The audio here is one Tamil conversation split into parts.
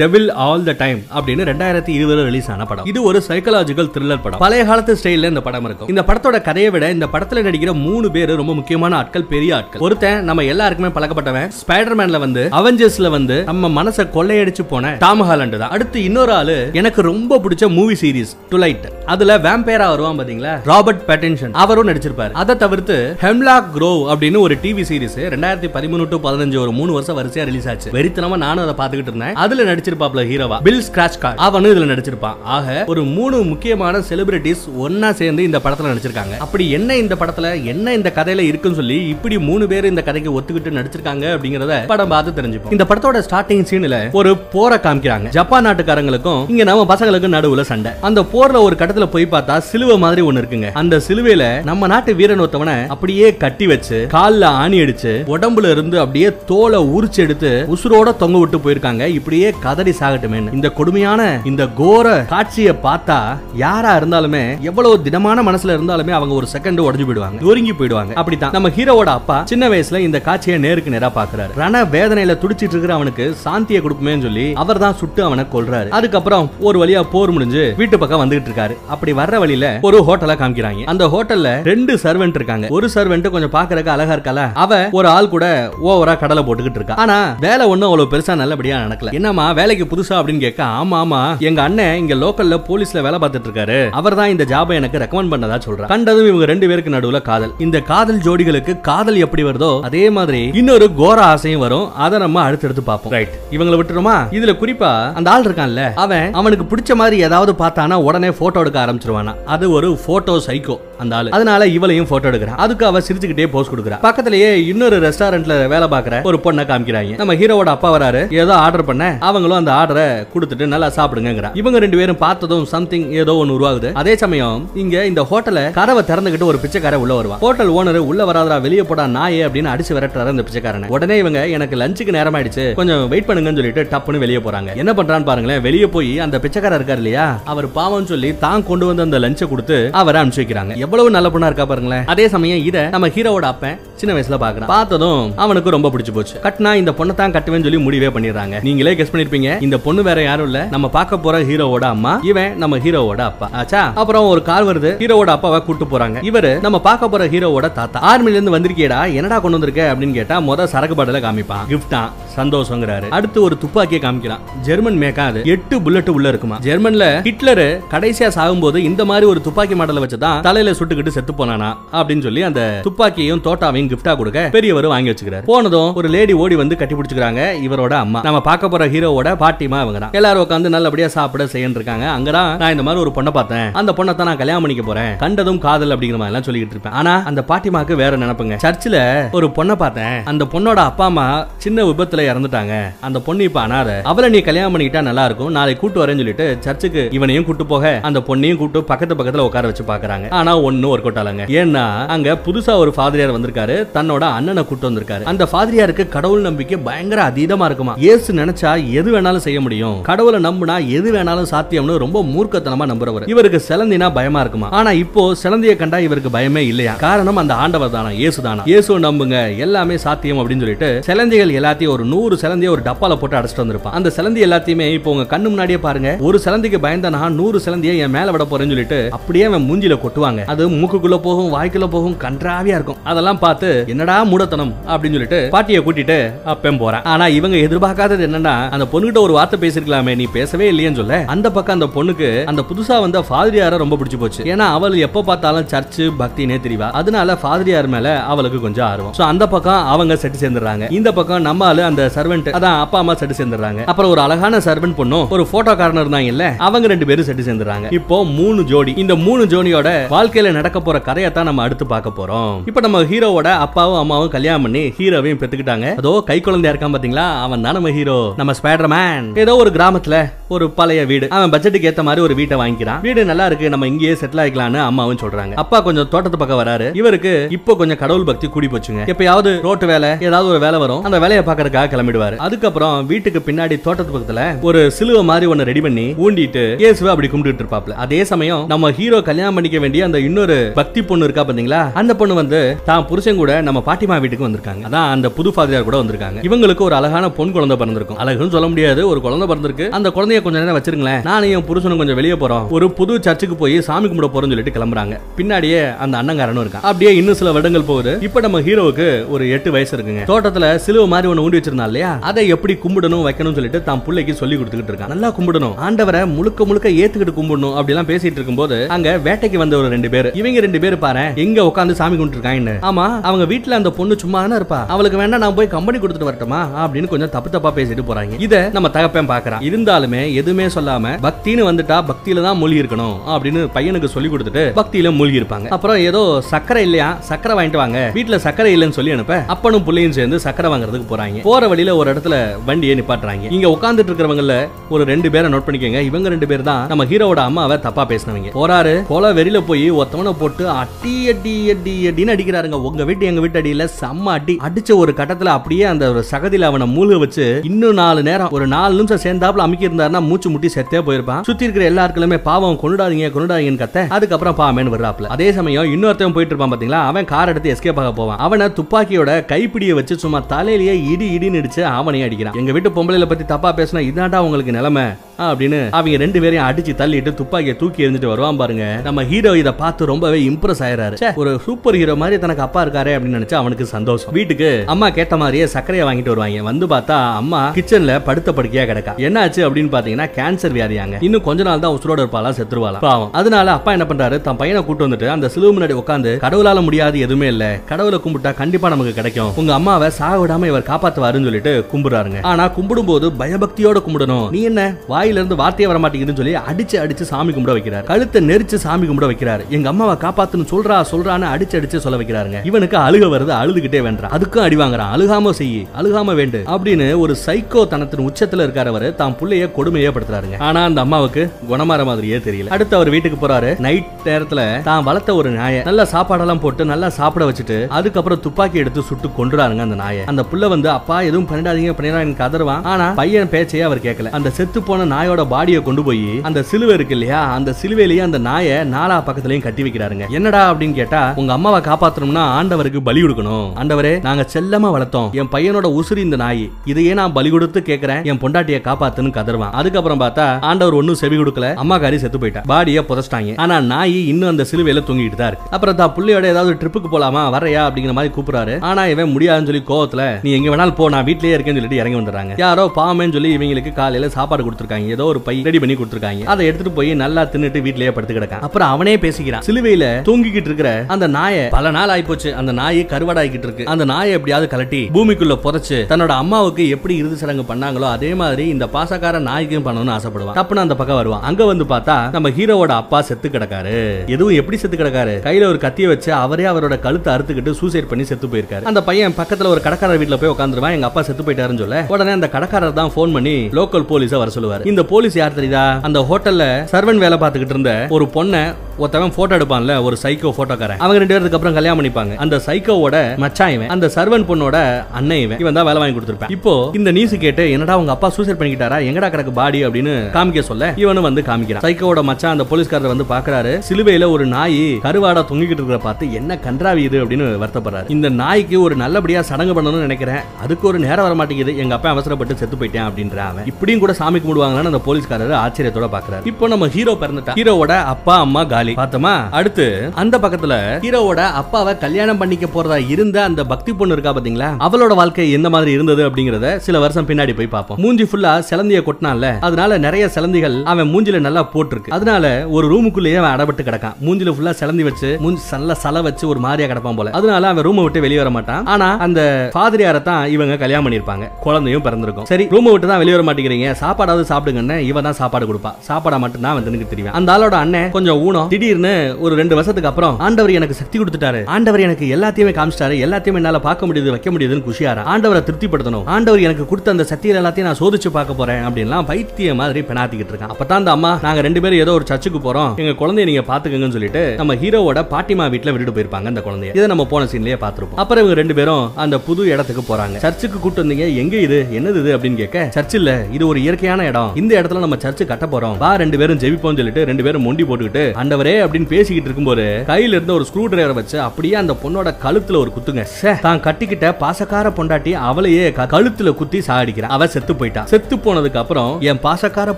டெவில் ஆல் த டைம் அப்படின்னு ரெண்டாயிரத்தி இருபது ரிலீஸ் ஆன படம். இது ஒரு சைக்கலாஜிக்கல் த்ரில்லர் படம். பழைய காலத்து ஸ்டைல இந்த படம் இருக்கும். இந்த படத்தோட கதையை விட இந்த படத்துல நடிக்கிற மூணு பேர் ரொம்ப முக்கியமான ஆட்கள் பெரிய ஆட்கள். ஒருத்தன் நம்ம எல்லாருக்குமே பழக்கப்பட்டவன் ஸ்பைடர்மேன்ல வந்து அவெஞ்சர்ஸ்ல வந்து நம்ம மனசை கொள்ளையடிச்சு போன டாம் ஹாலண்ட் தான். அடுத்து இன்னொரு ஆளு எனக்கு ரொம்ப பிடிச்ச மூவி சீரிஸ் டுலைட் அதுல வேம்பேரா வருவான் பாத்தீங்களா? ராபர்ட் பேட்டின்சன் அவரும் நடிச்சிருப்பாரு. அதை தவிர்த்து ஹெம்லாக் க்ரோவ் அப்படின்னு ஒரு டிவி சீரிஸ் ரெண்டாயிரத்தி பதிமூணு டு பதினஞ்சு ஒரு மூணு வருஷம் வரிசையா ரிலீஸ் ஆச்சு. வெறித்தனமா நானும் அதை பார்த்துக்கிட்டு இருந்தேன். அதுல நடிச்சிருப்பாப்ல ஹீரோவா? பில் ஸ்கிராச் கார் அவனும் இதுல நடிச்சிருப்பான். ஆக ஒரு மூணு முக்கியமான செலிபிரிட்டிஸ் ஒன்னா சேர்ந்து இந்த படத்துல நடிச்சிருக்காங்க. அப்படி என்ன இந்த படத்துல என்ன இந்த கதையில இருக்குன்னு சொல்லி இப்படி மூணு பேர் இந்த கதைக்கு ஒத்துக்கிட்டு நடிச்சிருக்காங்க அப்படிங்கறத படம் பார்த்து தெரிஞ்சுப்போம். இந்த படத்தோட ஸ்டார்டிங் சீன்ல ஒரு போரை காமிக்கிறாங்க. ஜப்பான் நாட்டுக்காரங்களுக்கும் இங்க நம்ம பசங்களுக்கும் நடுவுல சண்டை. அந்த போர்ல ஒரு கட்டத்துல போய் பார்த்தா சிலுவை மாதிரி ஒண்ணு இருக்குங்க. அந்த சிலுவையில நம்ம நாட்டு வீரன் ஒருத்தவனை அப்படியே கட்டி வச்சு கால்ல ஆணி அடிச்சு உடம்புல இருந்து அப்படியே தோலை உரிச்சு எடுத்து உசுரோட தொங்க விட்டு போயிருக்காங்க. இப்படியே கதறி சாகட்டுமேன்னு. இந்த கொடுமையான இந்த கோர காட்சியை பார்த்தா யாரா இருந்தாலுமே எவ்வளவு திடமான மனசுல இருந்தாலுமே அவங்க ஒரு செகண்ட் உடஞ்சு போயிடுவாங்க. நொறுங்கி போயிடுவாங்க. அப்படித்தான். நம்ம ஹீரோவோட அப்பா சின்ன வயசுல இந்த காட்சியை நேருக்கு நேரா பாக்குறாரு ரண வேதனையில துடிச்சிட்டு இருக்கிற அவனுக்கு சாந்தியை கொடுக்குமேன்னு சொல்லி அவர் தான் சுட்டு அவனை கொல்றாரு. அதுக்கப்புறம் ஒரு வழியா போர் முடிஞ்சு வீட்டு பக்கம் வந்துகிட்டு இருக்காரு. அப்படி வர்ற வழியில ஒரு ஹோட்டலை காமிக்கிறாங்க. அந்த ஹோட்டல்ல ரெண்டு சர்வெண்ட் இருக்காங்க. ஒரு சர்வெண்ட் கொஞ்சம் பாக்குறதுக்கு அழகா இருக்கல. அவ ஒரு ஆள் கூட ஓவரா கடலை போட்டுக்கிட்டு இருக்கா. ஆனா வேலை ஒண்ணும் அவ்வளவு பெருசா நல்லபடியா நடக்கல. என்னமா வேலைக்கு புதுசா அப்படின்னு கேட்க ஆமா ஆமா. எங்க அண்ணன் இங்க லோக்கல்ல போலீஸ்ல வேலை பார்த்துட்டு இருக்காரு. அவர் தான் இந்த ஜாபை எனக்கு ரெக்கமெண்ட் பண்ணதா சொல்றாரு. கண்டதும் இவங்க ரெண்டு பேருக்கு நடுவுல காதல். இந்த காதல் ஜோடிகளுக்கு காதல் எப்படி வருதோ அதே மாதிரி இன்னொரு கோர ஆசையும் வரும். அதை நம்ம அடுத்தடுத்து பார்ப்போம். ரைட் இவங்களை விட்டுருமா? இதுல குறிப்பா அந்த ஆள் இருக்கான்ல அவன் அவனுக்கு பிடிச்ச மாதிரி ஏதாவது பார்த்தானா உடனே போட்டோ எடுக்க ஆரம்பிச்சிருவானா. அது ஒரு போட்டோ சைக்கோ அந்த ஆளு. அதனால இவளையும் போட்டோ எடுக்கிறான். அதுக்கு அவ சிரிச்சுக்கிட்டே போஸ் கொடுக்குறா. பக்கத்திலேயே இன்னொரு ரெஸ்டாரண்ட்ல வேலை பார்க்கற ஒரு பொண்ணை காமிக்கிறாங்க. நம்ம ஹீரோவோட அப்பா வராரு. ஏதோ ஆர்டர் பண்ண அவங்களும் அந்த ஆர்டரை கொடுத்துட்டு நல்லா சாப்பிடுங்கிறா இவங்க ரெண்டு பேரும் பார்த்ததும் சம்திங் ஏதோ ஒன்னு உருவாகுது. அதே சமயம் இங்க இந்த ஹோட்டல கதவை திறந்துகிட்டு ஒரு பிச்சைக்கார உள்ள வருவான். ஹோட்டல் ஓனர் உள்ள வராதரா வெளியே போடா நாயே அப்படின்னு அடிச்சு விரட்டுறாரு இந்த பிச்சைக்காரனை. உடனே இவங்க எனக்கு லஞ்சுக்கு நேரம் ஆயிடுச்சு கொஞ்சம் வெயிட் பண்ணுங்கன்னு சொல்லிட்டு டப்புன்னு வெளியே போறாங்க. என்ன பண்றான்னு பாருங்களேன் வெளியே போய் அந்த பிச்சைக்காரர் இருக்கார் இல்லையா அவர் பாவம் சொல்லி தான் கொண்டு வந்த அந்த லஞ்சை கொடுத்து அவரை அனுப்பிச்சு வைக்கிறாங்க. எவ்வளவு நல்ல பொண்ணா இருக்கா பாருங்களேன். அதே சமயம் இதை நம்ம ஹீரோவோட அப்பன் சின்ன வயசுல பாக்குறான் பார்த்ததும் அவனுக்கு ரொம்ப பிடிச்சு போச்சு. கட்டினா இந்த பொண்ணை தான் கட்டுவேன்னு சொல்லி முடிவே பண்ணிடுறாங்க. நீங்களே கெஸ் பண்ணிருப்பீங்க. இந்த பொண்ணு வேற யாரும் இல்ல. நம்ம பார்க்க போற ஹீரோவோட அம்மா இவன் நம்ம ஹீரோவோட அப்பா. ஆச்சா? அப்புறம் ஒரு கார் வருது. ஹீரோவோட அப்பாவை கூட்டு போறாங்க. இவரு நம்ம பார்க்க போற ஹீரோவோட தாத்தா. ஆர்மில இருந்து வந்திருக்கியடா என்னடா கொண்டு வந்திருக்க அப்படின்னு கேட்டா முத சரக்கு பாடல காமிப்பான். கிஃப்டா சந்தோஷங்கிறாரு. அடுத்து ஒரு துப்பாக்கியை காமிக்கிறான். ஜெர்மன் மேக்கா அது. எட்டு புல்லட் உள்ள இருக்குமா. ஜெர்மன்ல ஹிட்லர் கடைசியா சாகும்போது இந்த மாதிரி ஒரு துப்பாக்கி மாடலை வச்சுதான் தலையில சுட்டுக்கிட்டு செத்து போனானா அப்படின்னு சொல்லி அந்த துப்பாக்கியையும் தோட்டாவையும் கிஃப்டா கொடுக்க பெரியவர் வாங்கி வச்சுக்கிறாரு. போனதும் ஒரு லேடி ஓடி வந்து கட்டி பிடிச்சுக்கிறாங்க இவரோட அம்மா. நம்ம பார்க்க போற ஹீரோவோட பாட்டிமா இவங்க தான் எல்லாரும் உட்காந்து நல்லபடியா சாப்பிட செய்யன்னு இருக்காங்க அங்கதான் நான் இந்த மாதிரி ஒரு பொண்ணை பார்த்தேன். அந்த பொண்ணை தான் நான் கல்யாணம் பண்ணிக்க போறேன். கண்டதும் காதல் அப்படிங்கிற மாதிரி எல்லாம் சொல்லிட்டு இருப்பேன். ஆனா அந்த பாட்டிமாக்கு வேற நினைப்புங்க. சர்ச்சில் ஒரு பொண்ணை பார்த்தேன். அந்த பொண்ணோட அப்பா அம்மா சின்ன விபத்துல இறந்துட்டாங்க. அந்த பொண்ணு இப்ப அனாத. அவளை நீ கல்யாணம் பண்ணிக்கிட்டா நல்லா இருக்கும். நாளை கூட்டு வரேன்னு சொல்லிட்டு சர்ச்சுக்கு இவனையும் கூட்டு போக அந்த பொண்ணையும் கூட்டு பக்கத்து பக்கத்துல உட்கார வச்சு பாக்குறாங்க. ஆனா ஒன்னும் ஒர்க் அவுட் ஆலங்க ஏன்னா அங்க புதுசா ஒரு ஃபாதரியார் வந்திருக்காரு. தன்னோட அண்ணனை கூட்டு வந்திருக்காரு. அந்த ஃபாதரியாருக்கு கடவுள் நம்பிக்கை பயங்கர அதீதமா இருக்குமா? இயேசு நினைச்சா எது வேணாலும் செய்ய முடியும். கடவுளை நம்புனா எது வேணாலும் சாத்தியம்னு ரொம்ப மூர்க்கத்தனமா நம்புறவர். இவருக்கு சிலந்தினா பயமா இருக்குமா? ஆனா இப்போ சிலந்திய கண்டா இவருக்கு பயமே இல்லையா? காரணம் அந்த ஆண்டவர் தானா? இயேசு தானா? இயேசு நம்புங்க எல்லாமே சாத்தியம் அப்படின்னு சொல்லிட்டு சிலந்திகள் எல்லாத்தையும் ஒரு நூறு சிலந்திய ஒரு டப்பால போட்டு அடைச்சிட்டு வந்திருப்பான். அந்த சிலந்தி எல்லாத்தையுமே இப்போ உங்க கண்ணு முன்னாடியே பாருங்க. ஒரு சிலந்திக்கு பயந்தனா நூறு சிலந்தியை என் மேல விட போறேன்னு சொல்லிட்டு அப்படியே அவன் மூஞ்சில கொட்டுவாங்க. அது மூக்குக்குள்ள போகும் வாய்க்குள்ள போகும் கன்றாவியா இருக்கும். அதெல்லாம் பார்த்து என்னடா மூடத்தனம் அப்படின்னு சொல்லிட்டு பாட்டியை கூட்டிட்டு அப்பயும் போறான். ஆனா இவங்க எதிர்பார்க்காதது என்னன்னா அந்த பொண்ணு பொண்ணுகிட்ட ஒரு வார்த்தை பேசிருக்கலாமே நீ பேசவே இல்லையேன்னு சொல்ல. அந்த பக்கம் அந்த பொண்ணுக்கு அந்த புதுசா வந்த ஃபாதரியார ரொம்ப பிடிச்சு போச்சு. ஏன்னா அவள் எப்ப பார்த்தாலும் சர்ச்சு பக்தினே தெரியவா அதனால ஃபாதரியார் மேல அவளுக்கு கொஞ்சம் ஆர்வம். சோ அந்த பக்கம் அவங்க செட்டு சேர்ந்துடுறாங்க. இந்த பக்கம் நம்ம ஆளு அந்த சர்வெண்ட் அதான் அப்பா அம்மா செட்டு சேர்ந்துடுறாங்க. அப்புறம் ஒரு அழகான சர்வெண்ட் பொண்ணும் ஒரு போட்டோக்காரன் இருந்தாங்க இல்ல அவங்க ரெண்டு பேரும் செட்டு சேர்ந்துடுறாங்க. இப்போ மூணு ஜோடி. இந்த மூணு ஜோடியோட வாழ்க்கையில நடக்க போற கதையத்தான் நம்ம அடுத்து பார்க்க போறோம். இப்போ நம்ம ஹீரோவோட அப்பாவும் அம்மாவும் கல்யாணம் பண்ணி ஹீரோவையும் பெத்துக்கிட்டாங்க. அதோ கை குழந்தையா இருக்கான் பாத்தீங்களா? அவன் தான் நம்ம ஹீரோ. நம்ம ஸ்பைடர் மேன் ஏதோ ஒரு கிராமத்துல ஒரு பழைய வீடு. அவன் பட்ஜெட்டுக்கு ஏத்த மாதிரி ஒரு வீட்டை வாங்கிக்கிறான். வீடு நல்லா இருக்கு நம்ம இங்கேயே செட்டில் ஆயிக்கலாம்னு அம்மாவும் சொல்றாங்க. அப்பா கொஞ்சம் தோட்டத்து பக்கம் வராரு. இவருக்கு இப்போ கொஞ்சம் கடவுள் பக்தி கூடி போச்சுங்க. எப்பயாவது ரோட்டு வேலை ஏதாவது ஒரு வேலை வரும். அந்த வேலையை பாக்குறதுக்காக கிளம்பிடுவாரு. அதுக்கப்புறம் வீட்டுக்கு பின்னாடி தோட்டத்து பக்கத்துல ஒரு சிலுவை மாதிரி ஒன்னு ரெடி பண்ணி ஊண்டிட்டு இயேசுவை அப்படி கும்பிட்டு இருப்பாப்ல அதே சமயம் நம்ம ஹீரோ கல்யாணம் பண்ணிக்க வேண்டிய அந்த இன்னொரு பக்தி பொண்ணு இருக்கா பாத்தீங்களா? அந்த பொண்ணு வந்து தான் புருஷன் கூட நம்ம பாட்டிமா வீட்டுக்கு வந்திருக்காங்க. அதான் அந்த புது ஃபாதர் கூட வந்திருக்காங்க. இவங்களுக்கு ஒரு அழகான பொன் குழந்தை பிறந்திருக்கும். அழகுன்னு சொல்ல முடியாது. ஒரு குழந்தை பிறந்திருக்கு. அந்த குழந்தைய கொஞ்ச நேரம் வச்சிருங்களேன். நானும் என் புருஷனும் கொஞ்சம் வெளியே போறோம். ஒரு புது சர்ச்சுக்கு போய் சாமி கும்பிட போறோம்னு சொல்லிட்டு கிளம்புறாங்க. பின்னாடியே அந்த அண்ணங்காரனும் இருக்கான். அப்படியே இன்னும் சில வருடங்கள் போகுது. இப்ப நம்ம ஹீரோவுக்கு ஒரு எட்டு வயசு இருக்குங்க. தோட்டத்துல சிலுவை மாதிரி ஒண்ணு ஊண்டி வச்சிருந்தா இல்லையா? அதை எப்படி கும்பிடணும் வைக்கணும்னு சொல்லிட்டு தான் பிள்ளைக்கு சொல்லி கொடுத்துக்கிட்டு இருக்கான். நல்லா கும்பிடணும். ஆண்டவரை முழுக்க முழுக்க ஏத்துக்கிட்டு கும்பிடணும் அப்படி எல்லாம் பேசிட்டு இருக்கும்போது அங்க வேட்டைக்கு வந்த ஒரு ரெண்டு பேர். இவங்க ரெண்டு பேர் பாரு எங்க உட்காந்து சாமி கும்பிட்டுருக்காங்கன்னு. ஆமா அவங்க வீட்டுல அந்த பொண்ணு சும்மா தானே இருப்பா. அவளுக்கு வேணா நான் போய் கம்பெனி கொடுத்துட்டு வரட்டுமா? அப்படின்னு கொஞ்சம் தப்பு தப்பா பேசிட்டு போறாங்க. இத நம்ம தகப்பன் பாக்குறான். இருந்தாலுமே எதுவுமே சொல்லாம பக்தின்னு வந்துட்டா பக்தியில தான் மூழ்கி இருக்கணும் அப்படின்னு பையனுக்கு சொல்லி கொடுத்துட்டு பக்தியில மூழ்கி இருப்பாங்க. அப்புறம் ஏதோ சக்கரை இல்லையா? சக்கரை வாங்கிட்டு வாங்க. வீட்டுல சக்கரை இல்லைன்னு சொல்லி அனுப்ப அப்பனும் புள்ளையும் சேர்ந்து சக்கரை வாங்குறதுக்கு போறாங்க. போற வழியில ஒரு இடத்துல வண்டியை நிப்பாட்டுறாங்க. இங்க உட்கார்ந்துட்டு இருக்கிறவங்கல ஒரு ரெண்டு பேரை நோட் பண்ணிக்கோங்க. இவங்க ரெண்டு பேர் தான் நம்ம ஹீரோவோட அம்மாவை தப்பா பேசினவங்க. போறாரு போல வெறியில போய் ஒத்தவனை போட்டு அடி அடி அடி அடின்னு அடிக்கிறாருங்க. உங்க வீட்டு எங்க வீட்டு அடியில செம்ம அடி. அடிச்ச ஒரு கட்டத்துல அப்படியே அந்த ஒரு சகதியில அவனை மூழ்க வச்சு இன்னும் நாலு நேரம் ஒரு நாலு நிமிஷம் சேர்ந்தாப்புல அமுக்கி இருந்தாருன்னா மூச்சு முட்டி செத்தே போயிருப்பான். சுத்தி இருக்கிற எல்லாருக்குமே பாவம் கொண்டுடாதீங்க கொண்டுடாதீங்கன்னு கத்த அதுக்கப்புறம் பாமேன்னு வர்றாப்ல அதே சமயம் இன்னொருத்தன் போயிட்டு இருப்பான் பாத்தீங்களா? அவன் கார் எடுத்து எஸ்கேப் ஆக போவான். அவனை துப்பாக்கியோட கைப்பிடியை வச்சு சும்மா தலையிலேயே இடி இடின்னு அடிச்சு அவனையும் அடிக்கிறான். எங்க வீட்டு பொம்பளைல பத்தி தப்பா பேசினா இதாண்டா உங்களுக்கு நிலைமை? அப்படின்னு அவங்க ரெண்டு பேரையும் அடிச்சு தள்ளிட்டு துப்பாக்கியை தூக்கி எறிஞ்சிட்டு வருவான் பாருங்க. நம்ம ஹீரோ இதை பார்த்து ரொம்பவே இம்ப்ரெஸ் ஆயிராரு ஒரு சூப்பர் ஹீரோ மாதிரி தனக்கு அப்பா இருக்காரு அப்படின்னு நினைச்சு அவனுக்கு சந்தோஷம். வீட்டுக்கு அம்மா கேட்ட மாதிரியே சர்க்கரையை வாங்கிட்டு வருவாங்க. வந்து பார்த்தா அம்மா கிச்சன்ல படுத்த படுக்கையா கிடக்கா? என்னாச்சு அப்படின்னு பாத்தீங்கன்னா கேன்சர் வியாதியாங்க. இன்னும் கொஞ்ச நாள் தான் உசுரோட இருப்பாளா செத்துருவாளா? பாவம். அதனால அப்பா என்ன பண்றாரு தன் பையனை கூட்டு வந்துட்டு அந்த சிலுவை முன்னாடி உட்காந்து கடவுளால முடியாது எதுவுமே இல்ல கடவுளை கும்பிட்டா கண்டிப்பா நமக்கு கிடைக்கும். உங்க அம்மாவை சாக விடாம இவர் காப்பாத்துவாருன்னு சொல்லிட்டு கும்பிடுறாருங்க. ஆனா கும்பிடும் போது பயபக்தியோட கும்பிடணும். நீ என்ன? வாயில இருந்து வார்த்தையே வர மாட்டேங்குதுன்னு சொல்லி அடிச்சு அடிச்சு சாமி கும்பிட வைக்கிறார். கழுத்தை நெரிச்சு சாமி கும்பிட வைக்கிறார். எங்க அம்மாவை காப்பாத்துன்னு சொல்றா சொல்றான்னு அடிச்சு அடிச்சு சொல்ல வைக்கிறாருங்க. இவனுக்கு அழுக வருது அழுதுகிட்டே வேண்டாம் அதுக்கும் அடி வாங்குறான். அழுகாம செய்யி அழுகாம வேண்டு அப்படின்னு ஒரு சைக்கோ தனத்தின் உச்ச கஷ்டத்துல இருக்காரு அவரு. தான் புள்ளைய கொடுமையே படுத்துறாருங்க ஆனா அந்த அம்மாவுக்கு குணமாற மாதிரியே தெரியல. அடுத்து அவர் வீட்டுக்கு போறாரு. நைட் நேரத்துல தான் வளர்த்த ஒரு நாயை நல்ல சாப்பாடெல்லாம் போட்டு நல்லா சாப்பிட வச்சுட்டு அதுக்கப்புறம் துப்பாக்கி எடுத்து சுட்டு கொண்டுறாருங்க அந்த நாயை. அந்த புள்ள வந்து அப்பா எதுவும் பண்ணிடாதீங்க பண்ணிடாதீங்க கதறுவான். ஆனா பையன் பேச்சையே அவர் கேட்கல அந்த செத்து போன நாயோட பாடியை கொண்டு போய் அந்த சிலுவை இருக்கு இல்லையா அந்த சிலுவையிலேயே அந்த நாயை நாலா பக்கத்துலயும் கட்டி வைக்கிறாருங்க. என்னடா? அப்படின்னு கேட்டா உங்க அம்மாவை காப்பாத்தணும்னா ஆண்டவருக்கு பலி கொடுக்கணும். ஆண்டவரே நாங்க செல்லமா வளர்த்தோம். என் பையனோட உசுறு இந்த நாய். இதையே நான் பலி கொடுத்து கேட்கிறேன் என் பொண்டாட்டிய காப்பாத்துன்னு கதறுவான். அதுக்கப்புறம் பார்த்தா ஆண்டவர் ஒன்னும் செவி கொடுக்கல. அம்மா காரி செத்து போயிட்டா. பாடிய புதைச்சிட்டாங்க. ஆனா நாய் இன்னும் அந்த சிலுவையில தூங்கிட்டு தான் இருக்கு. அப்புறம் தான் புள்ளையோட ஏதாவது ட்ரிப்புக்கு போலாமா? வரையா அப்படிங்கிற மாதிரி கூப்பிடுறாரு. ஆனா இவன் முடியாதுன்னு சொல்லி கோவத்துல நீ எங்க வேணாலும் போ நான் வீட்லயே இருக்கேன்னு சொல்லிட்டு இறங்கி வந்துடுறாங்க. யாரோ பாமேன்னு சொல்லி இவங்களுக்கு காலையில சாப்பாடு கொடுத்துருக்காங்க. ஏதோ ஒரு பை ரெடி பண்ணி கொடுத்துருக்காங்க. அதை எடுத்துட்டு போய் நல்லா தின்னுட்டு வீட்லயே படுத்து கிடக்கான். அப்புறம் அவனே பேசிக்கிறான். சிலுவையில தூங்கிக்கிட்டு இருக்கிற அந்த நாயை பல நாள் ஆயிப்போச்சு. அந்த நாயை கருவாடாகிட்டு இருக்கு. அந்த நாயை எப்படியாவது கலட்டி பூமிக்குள்ள புதைச்சு தன்னோட அம்மாவுக்கு எப்படி இறுதி சடங்கு பண்ணாங்களோ அதே மாதிரி இந்த பாசக்கார நாய்க்கும் பண்ணணும்னு ஆசைப்படுவான். தப்புனா அந்த பக்கம் வருவான். அங்க வந்து பார்த்தா நம்ம ஹீரோவோட அப்பா செத்து கிடக்காரு. எதுவும் எப்படி செத்து கிடக்காரு? கையில ஒரு கத்திய வச்சு அவரே அவரோட கழுத்தை அறுத்துக்கிட்டு சூசைட் பண்ணி செத்து போயிருக்காரு. அந்த பையன் பக்கத்துல ஒரு கடைக்காரர் வீட்டுல போய் உட்காந்துருவான் எங்க அப்பா செத்து போயிட்டாருன்னு சொல்ல உடனே அந்த கடைக்காரர் தான் போன் பண்ணி லோக்கல் போலீஸ வர சொல்லுவார். இந்த போலீஸ் யார் தெரியுதா? அந்த ஹோட்டல்ல சர்வன் வேலை பார்த்துக்கிட்டு இருந்த ஒரு பொண்ணை ஒருத்தவன் போட்டோ எடுப்பான்ல ஒரு சைக்கோ போட்டோக்காரன் அவங்க ரெண்டு பேருக்கு அப்புறம் கல்யாணம் பண்ணிப்பாங்க. அந்த சைக்கோவோட மச்சான் இவன். அந்த சர்வன் பொண்ணோட அண்ணன் இவன். இவன் தான் வேலை வாங்கி கொடுத்துருப்பான். இப்போ இந்த நியூஸ் கேட்டு என்னடா உங்க அப்பா சூசைட் பண்ணிக்கிட்டாரா? எங்கடா கிடக்கு பாடி அப்படின்னு காமிக்க சொல்ல. இவனும் வந்து காமிக்கிறான். சைக்கோட மச்சான் அந்த போலீஸ்காரர் வந்து பாக்குறாரு. சிலுவையில ஒரு நாய் கருவாடா தொங்கிக்கிட்டு இருக்கிற பார்த்து என்ன கன்றாவி இது? அப்படின்னு வருத்தப்படுறாரு. இந்த நாய்க்கு ஒரு நல்லபடியா சடங்கு பண்ணணும்னு நினைக்கிறேன். அதுக்கு ஒரு நேரம் வர மாட்டேங்குது எங்க அப்பா அவசரப்பட்டு செத்து போயிட்டேன் அப்படின்ற அவன். இப்படியும் கூட சாமி கும்பிடுவாங்கன்னு அந்த போலீஸ்காரர் ஆச்சரியத்தோட பாக்குறாரு. இப்போ நம்ம ஹீரோ பிறந்துட்டா ஹீரோவோட அப்பா அம்மா காலி. பார்த்தோமா அடுத்து அந்த பக்கத்துல ஹீரோவோட அப்பாவை கல்யாணம் பண்ணிக்க போறதா இருந்த அந்த பக்தி பொண்ணு இருக்கா பாத்தீங்களா? அவளோட வாழ்க்கை எந்த மாதிரி இருந்தது அப்படிங்கறத சில வருஷம் பின்னாடி போய் பார்ப்போம். மூஞ்சி ஃபுல்லா சிலந்திய கொட்டினால அதனால நிறைய சிலந்திகள் அவன் மூஞ்சில நல்லா போட்டிருக்கு. அதனால ஒரு ரூமுக்குள்ளேயே அவன் அடபட்டு கிடக்கான். மூஞ்சில ஃபுல்லா சிலந்தி வச்சு மூஞ்சி நல்ல சல வச்சு ஒரு மாதிரியா கிடப்பான் போல. அதனால அவன் ரூமை விட்டு வெளியே வர மாட்டான். ஆனா அந்த ஃபாதரியாரை தான் இவங்க கல்யாணம் பண்ணிருப்பாங்க குழந்தையும் பிறந்திருக்கும். சரி ரூமை விட்டு தான் வெளியே வர மாட்டேங்கிறீங்க. சாப்பாடாவது சாப்பிடுங்கன்னு இவன் தான் சாப்பாடு கொடுப்பா. சாப்பாடா மட்டும் தான் அவன் தின்னுக்கு தெரியும் அந்த ஆளோட அண்ணன் கொஞ்சம் ஊனம். திடீர்னு ஒரு ரெண்டு வருஷத்துக்கு அப்புறம் ஆண்டவர் எனக்கு சக்தி கொடுத்துட்டாரு. ஆண்டவர் எனக்கு எல்லாத்தையுமே காமிச்சிட்டாரு. எல்லாத்தையுமே என்னால பார்க்க முடியுது வைக்க முடியுதுன்னு குஷியாரா ஆண்டவரை திருப்திப்படுத்தணும். ஆண்டவர் எனக்கு கொடுத்த அந்த சக்தியில் எல்லாத்தையும் நான் சோதிச்சு பார்க்க போறேன் அப்படின்லாம் பைத்திய மாதிரி பெணாத்திக்கிட்டு இருக்கான். அப்பதான் அந்த அம்மா நாங்க ரெண்டு பேரும் ஏதோ ஒரு சர்ச்சுக்கு போறோம். எங்க குழந்தைய நீங்க பாத்துக்கங்கன்னு சொல்லிட்டு நம்ம ஹீரோவோட பாட்டிமா வீட்டுல விட்டுட்டு போயிருப்பாங்க அந்த குழந்தைய. இதை நம்ம போன சீன்லயே பாத்துருப்போம் அப்புறம் இவங்க ரெண்டு பேரும் அந்த புது இடத்துக்கு போறாங்க. சர்ச்சுக்கு கூட்டு வந்தீங்க எங்க இது? என்னது இது? அப்படின்னு கேட்க சர்ச் இல்ல இது ஒரு இயற்கையான இடம். இந்த இடத்துல நம்ம சர்ச்சு கட்ட போறோம். வா ரெண்டு பேரும் ஜெபிப்போம் சொல்லிட்டு ரெண்டு பேரும் மொண்டி போட்டுக்கிட்டு அண்டவரே அப்படின்னு பேசிக்கிட்டு இருக்கும்போது கையில இருந்த ஒரு ஸ்க்ரூ டிரைவர் வச்சு அப்படியே அந்த பொண்ணோட கழுத்துல ஒரு குத்துங்க. தான் கட்டிக்கிட்ட பாசக்கார பொண்டாட்டி அவளையே கழுத்துல குத்தி சாடிக்கிறான் அவ செத்து போயிட்டா. செத்து போனதுக்கு அப்புறம் என் பாசக்கார